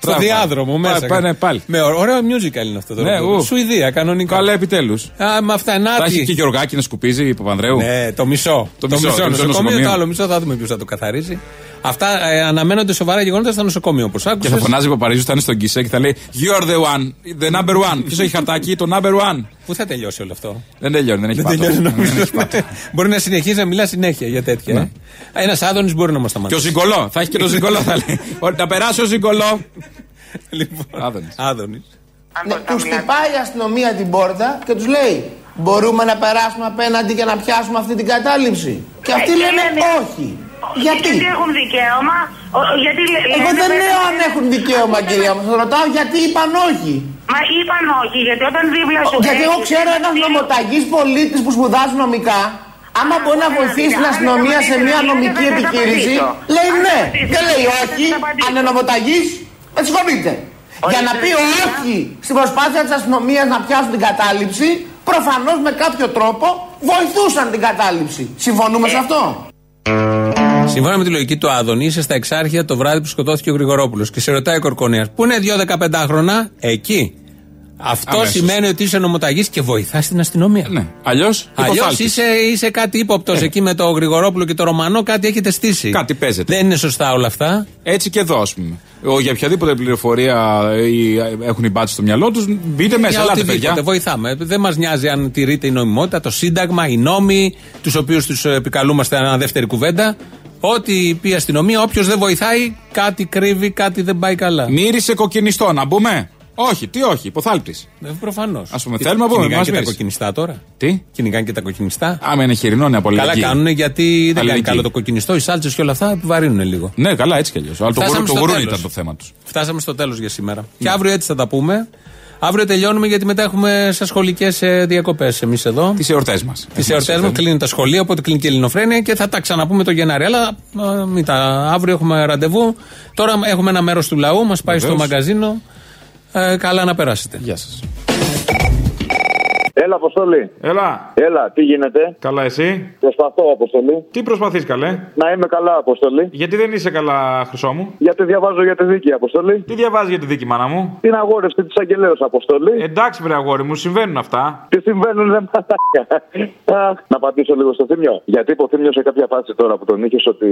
Στο Μπράβο. διάδρομο μέσα. Πά- πάνε πάλι. Με ωραίο, ωραίο musical είναι αυτό το Ναι, ρόλο. ου. Σουηδία, κανονικά. Καλά, επιτέλους. Α, με αυτά, να Θα έχει τι. και Γεωργάκη να σκουπίζει η Παπανδρέου. Ναι, το μισό. Το μισό, το μισό νοσοκομείο. νοσοκομείο. Το άλλο μισό θα δούμε ποιος θα το καθαρίσει. Αυτά ε, αναμένονται σοβαρά γεγονότα στο νοσοκομείο, όπως Και άκουσε. θα φωνάζει ο Παπαρίζου, θα είναι στον Κισέ και θα λέει You are the one, the number one. Ποιος έχει χαρτάκι, το number one. Πού θα τελειώσει όλο αυτό; Δεν τελειώνει, δεν έχει Δεν πάτο. τελειώνει Δεν νομίζω. έχει πάτο. Μπορεί να συνεχίσει να μιλά συνέχεια για τέτοια. Ναι. Ένας άδωνης μπορεί να μας Και ο σταματήσει. Ζυγκολό, θα έχει και το Ζυγκολό, θα λέει. Ότι Να περάσει ο Ζυγκολό. Λοιπόν, Άδωνης. Άδωνης. Ναι, τους χτυπάει η αστυνομία την πόρτα και τους λέει: Μπορούμε να περάσουμε απέναντι και να πιάσουμε αυτή την κατάληψη. Και αυτοί Ε, λένε λένε- όχι. Γιατί; Γιατί έχουν δικαίωμα; ο- γιατί λέ- Εγώ λένε δεν πέντε λέω αν πέντε- έχουν δικαίωμα, κυρία μου. Σας ρωτάω γιατί είπαν όχι; Μα είπαν όχι, γιατί όταν δίπλα σου. Γιατί εγώ έχεις ξέρω ένας ένα κτίριο- νομοταγής πολίτης που σπουδάζει νομικά, άμα μπορεί να βοηθήσει την αστυνομία σε μια νομική επιχείρηση, λέει ναι. Δεν λέει όχι, αν είναι νομοταγής, με συγχωρείτε. Για να πει όχι στην προσπάθεια της αστυνομίας να πιάσουν την κατάληψη, προφανώς με κάποιο τρόπο βοηθούσαν την κατάληψη. Συμφωνούμε σε αυτό; Σύμφωνα με τη λογική του Άδωνη, είσαι στα εξάρχεια το βράδυ που σκοτώθηκε ο Γρηγορόπουλος και σε ρωτάει ο Κορκονέας, Πού είναι δύο 15χρονα, εκεί. Αυτό Αμέσως. σημαίνει ότι είσαι νομοταγής και βοηθάς την αστυνομία. Ναι. Αλλιώς Αλλιώς είσαι, είσαι κάτι ύποπτος εκεί με το Γρηγορόπουλο και το Ρωμανό, κάτι έχετε στήσει. Ε. Κάτι παίζεται. Δεν είναι σωστά όλα αυτά. Έτσι και εδώ, ας πούμε. Ο, για οποιαδήποτε πληροφορία ή, ε, έχουν οι μπάτσε στο μυαλό τους, μπείτε μέσα. Για Ελάτε, οτιδήποτε, παιδιά. βοηθάμε. Δεν μας νοιάζει αν τηρείται η νομιμότητα, το Σύνταγμα, οι νόμοι, τους οποίους τους επικαλούμαστε ένα δεύτερη κουβέντα. Ό,τι πει η αστυνομία, όποιος δεν βοηθάει, κάτι κρύβει, κάτι δεν πάει καλά. Μύρισε κοκκινιστό, να μπούμε; Όχι, τι όχι, υποθάλπτης. Ε, Προφανώς. Α πούμε, θέλουμε να πούμε. Κυνηγάνε μας και τα μύρισε. κοκκινιστά τώρα; Τι; Κυνηγάνε και τα κοκκινιστά; Άμα είναι χοιρινό, είναι από Καλά αλληλεγγύη. κάνουν γιατί δεν κάνει Αλληλεγγύη. καλό το κοκκινιστό. Οι σάλτσες και όλα αυτά επιβαρύνουν λίγο. Ναι, καλά, έτσι κι αλλιώς. Αλλά το, Φτάσαμε γουρού- το στο γουρούνι τέλος. ήταν το θέμα τους. Φτάσαμε στο τέλος για σήμερα. Και αύριο έτσι θα τα πούμε. Αύριο τελειώνουμε γιατί μετά έχουμε σε σχολικές διακοπές εμείς εδώ. Τις εορτές μας. Τις εορτές μας κλείνουν τα σχολεία, οπότε κλείνει και η Ελληνοφρένεια και θα τα ξαναπούμε το Γενάρη. Αλλά α, μην τα, αύριο έχουμε ραντεβού. Τώρα έχουμε ένα μέρος του λαού, μας πάει στο Βεβαίως. μαγκαζίνο. Ε, καλά να περάσετε. Γεια σας. Έλα, Αποστολή. Έλα. Έλα, τι γίνεται; Καλά, εσύ; Προσπαθώ, Αποστολή. Τι προσπαθείς, καλέ; Να είμαι καλά, Αποστολή. Γιατί δεν είσαι καλά, χρυσό μου; Γιατί διαβάζω για τη δίκη, Αποστολή. Τι διαβάζεις για τη δίκη, μάνα μου; Την αγόρευση της Αγγελέως, Αποστολή. Εντάξει, βρε αγόρι μου, συμβαίνουν αυτά. Τι συμβαίνουν, δεν μαλάκα. Αχ, Να πατήσω λίγο στο θύμιο. Γιατί είπε ο θύμιος σε κάποια φάση τώρα που τον είχες ότι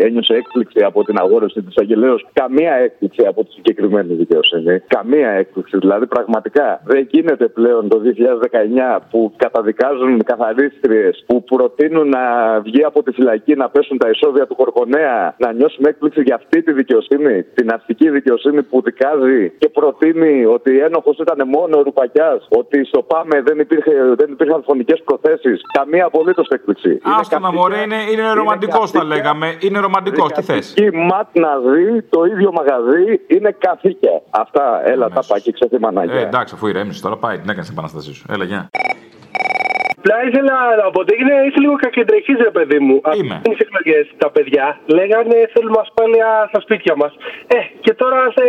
ένιωσε έκπληξη από την αγόρευση της Αγγελέως; Καμία έκπληξη από τη συγκεκριμένη δικαιοσύνη. Καμία έκπληξη. Δηλαδή, πραγματικά δεν γίνεται πλέον το 2019 που καταδικάζουν καθαρίστριες που προτείνουν να βγει από τη φυλακή να πέσουν τα εισόδια του Κορκονέα. Να νιώσουμε έκπληξη για αυτή τη δικαιοσύνη. Την αστική δικαιοσύνη που δικάζει και προτείνει ότι ένοχος ήταν μόνο ο Ρουπακιάς. Ότι στο ΠΑΜΕ δεν, υπήρχε, δεν υπήρχαν φωνικές προθέσεις. Καμία απολύτως έκπληξη. Άστα να μωρέ, είναι, είναι ρομαντικός, θα λέγαμε. Είναι ρομαντικός, τι θες; Η ματ να δει το ίδιο μαγαζί είναι καθήκια. Αυτά, έλα, τα πάκι, ξεθυμανάκια. Ε, εντάξει, αφού ηρέμησε τώρα, πάει, την έκανε την επανάστασή σου. Έλα, γεια. Απλά ήθελα να πω ότι έγινε, είσαι λίγο κακεντρεχή, ρε παιδί μου. Είμαι. Πριν τις εκλογές, τα παιδιά λέγανε θέλουμε ασφάλεια στα σπίτια μας. Ε, και τώρα σε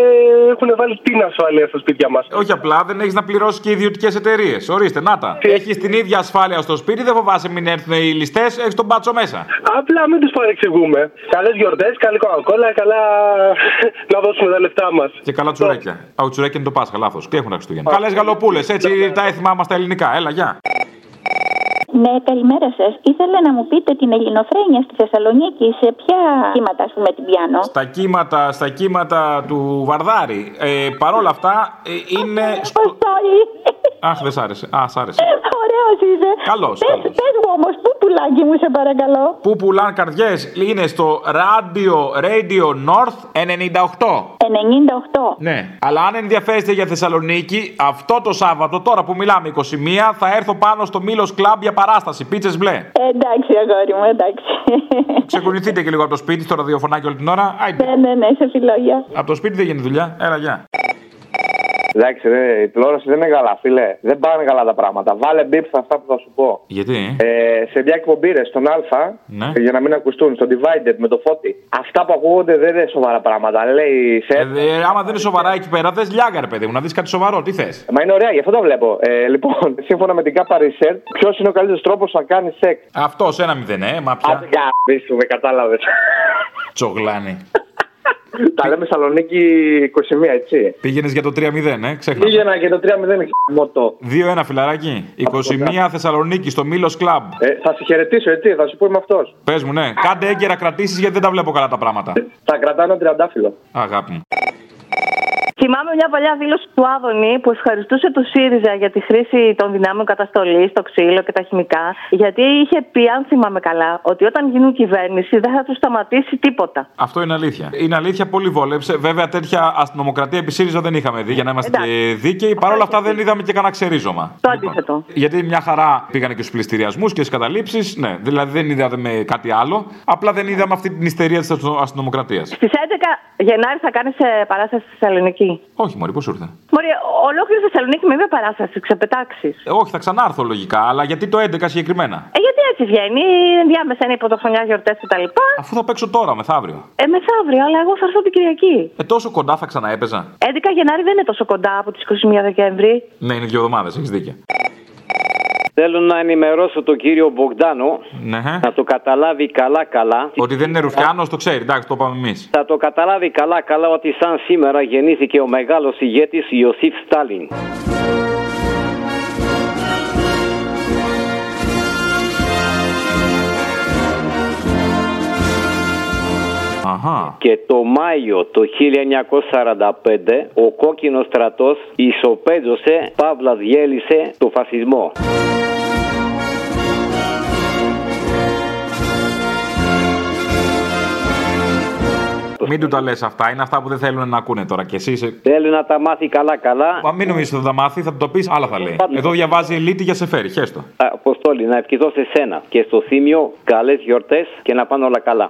έχουν βάλει την ασφάλεια στα σπίτια μας. Όχι απλά, δεν έχεις να πληρώσεις και ιδιωτικές εταιρείες. Ορίστε, να τα. Έχεις την ίδια ασφάλεια στο σπίτι, δεν φοβάσαι μην έρθουν οι ληστές, έχεις τον μπάτσο μέσα. Απλά μην τους παρεξηγούμε. Καλές γιορτές, καλή κοκακόλα, καλά να δώσουμε τα λεφτά μας. Και καλά τσουρέκια. Α, ο τσουρέκια είναι το Πάσχα, λάθος. Και έχουν τα Χριστούγεννα. Καλές γαλοπούλες, έτσι τα έθιμά μας τα ελληνικά. Έλα, γεια. Ναι, καλημέρα σας. Ήθελα να μου πείτε την ελληνοφρένεια στη Θεσσαλονίκη σε ποια κύματα, ας πούμε, την πιάνω; Στα κύματα, στα κύματα του Βαρδάρη. Ε, Παρ' όλα αυτά ε, είναι. Στο... Αχ, δεν σ' άρεσε. Α, σ' άρεσε. Ωραίος είσαι. Καλώς, Πες, καλώς. πες μου όμως, πού πουλάκι μου, σε παρακαλώ. Πού πουλάν καρδιές; Είναι στο Radio, Radio North 98. 98. Ναι. Αλλά αν ενδιαφέρεστε για Θεσσαλονίκη, αυτό το Σάββατο, τώρα που μιλάμε 21, θα έρθω πάνω στο Μήλο Club για παράσταση. Πίτσες μπλε. Ε, εντάξει, αγόρι μου, εντάξει. Ξεκουνηθείτε και λίγο από το σπίτι, στο ραδιοφωνάκι όλη την ώρα. Άιντε. ναι, ναι, ναι, σε φιλόγια. Από το σπίτι δεν γίνεται δουλειά. Έλα, γεια. Εντάξει, ρε, η τηλεόραση δεν είναι καλά, φίλε. Δεν πάνε καλά τα πράγματα. Βάλε μπίπ σε αυτά που θα σου πω. Γιατί; Ε, σε μια εκπομπή ρε, στον Α, Ναι. για να μην ακουστούν, στο Divided με το φώτι. Αυτά που ακούγονται δεν είναι σοβαρά πράγματα. Λέει σε. Ε, ε, άμα δεν είναι σοβαρά εκεί πέρα, δες λιάγκα, ρε παιδί μου, να δεις κάτι σοβαρό. Τι θες; Μα είναι ωραία, γι' αυτό το βλέπω. Ε, λοιπόν, σύμφωνα με την ΚΑΠΑ Research, ποιος είναι ο καλύτερος τρόπος να κάνει σεξ; Αυτός ένα μηδέν, ε, μα πια. Άντε, για σου, με κατάλαβες. Τσογλάνη. Τα λέμε Σαλονίκη 21, έτσι. Πήγαινες για το 3-0, ε, ξέχνα. Πήγαινα και το 3-0 χαμότο. 2-1 φιλαράκι. 21 Θεσσαλονίκη στο Μήλος Κλαμπ. Ε, θα σε χαιρετήσω, έτσι, θα σου πω είμαι αυτός. Πες μου, ναι. Κάντε έγκαιρα κρατήσεις γιατί δεν τα βλέπω καλά τα πράγματα. Θα κρατάω ένα τριαντάφυλλο. Αγάπη μου. Θυμάμαι μια παλιά δήλωση του Άδωνη που ευχαριστούσε το ΣΥΡΙΖΑ για τη χρήση των δυνάμεων καταστολής, το ξύλο και τα χημικά. Γιατί είχε πει, αν θυμάμαι καλά, ότι όταν γίνουν κυβέρνηση δεν θα τους σταματήσει τίποτα. Αυτό είναι αλήθεια. Είναι αλήθεια, πολύ βόλεψε. Βέβαια, τέτοια αστυνομοκρατία επί ΣΥΡΙΖΑ δεν είχαμε δει για να είμαστε Εντάξει. και δίκαιοι. Παρ' όλα αυτά δεν είδαμε και κανένα ξερίζωμα. Το αντίθετο. Γιατί μια χαρά πήγανε και στους πληστηριασμούς και στις καταλήψεις. Ναι, δηλαδή δεν είδαμε κάτι άλλο. Απλά δεν είδαμε αυτή την ιστερία της αστυνομοκρατίας. Στις 11 Γενάρη θα κάνεις παράσταση στη Θεσσαλονίκη. Όχι, Μωρή, πώς ήρθε; Μωρή, ολόκληρη Θεσσαλονίκη με μία παράσταση, ξεπετάξεις. Ε, όχι, θα ξανάρθω λογικά, αλλά γιατί το 11 συγκεκριμένα; Ε, γιατί έτσι βγαίνει, ενδιάμεσα είναι η πρωτοχρονιά, γιορτές κτλ. Αφού θα παίξω τώρα, μεθαύριο. Ε, μεθαύριο, αλλά εγώ θα έρθω την Κυριακή. Ε, τόσο κοντά θα ξαναέπαιζα. 11 Γενάρη δεν είναι τόσο κοντά από τις 21 Δεκέμβρη. Ναι, είναι δύο εβδομάδες, έχεις δίκιο. Θέλω να ενημερώσω τον κύριο Μπογκδάνο Ναι. να το καταλάβει καλά-καλά. Ότι δεν είναι Ρουφιάνος, το ξέρει, εντάξει, το είπαμε εμείς. Θα το καταλάβει καλά-καλά ότι σαν σήμερα γεννήθηκε ο μεγάλος ηγέτης Ιωσήφ Στάλιν. Αχα. Και το Μάιο το 1945 ο κόκκινος στρατός ισοπαίδωσε, παύλας διέλυσε το φασισμό. Μην του τα λες αυτά, είναι αυτά που δεν θέλουν να ακούνε τώρα. Και εσύ είσαι. Θέλει να τα μάθει καλά-καλά. Μα μην νομίζεις ότι θα τα μάθει, θα του το πεις, άλλα θα λέει. Εδώ διαβάζει ελίτη για σε φέρει, χέστο. Αποστόλη, να ευχηθώ σε σένα και στο Θήμιο καλές γιορτές και να πάνε όλα καλά.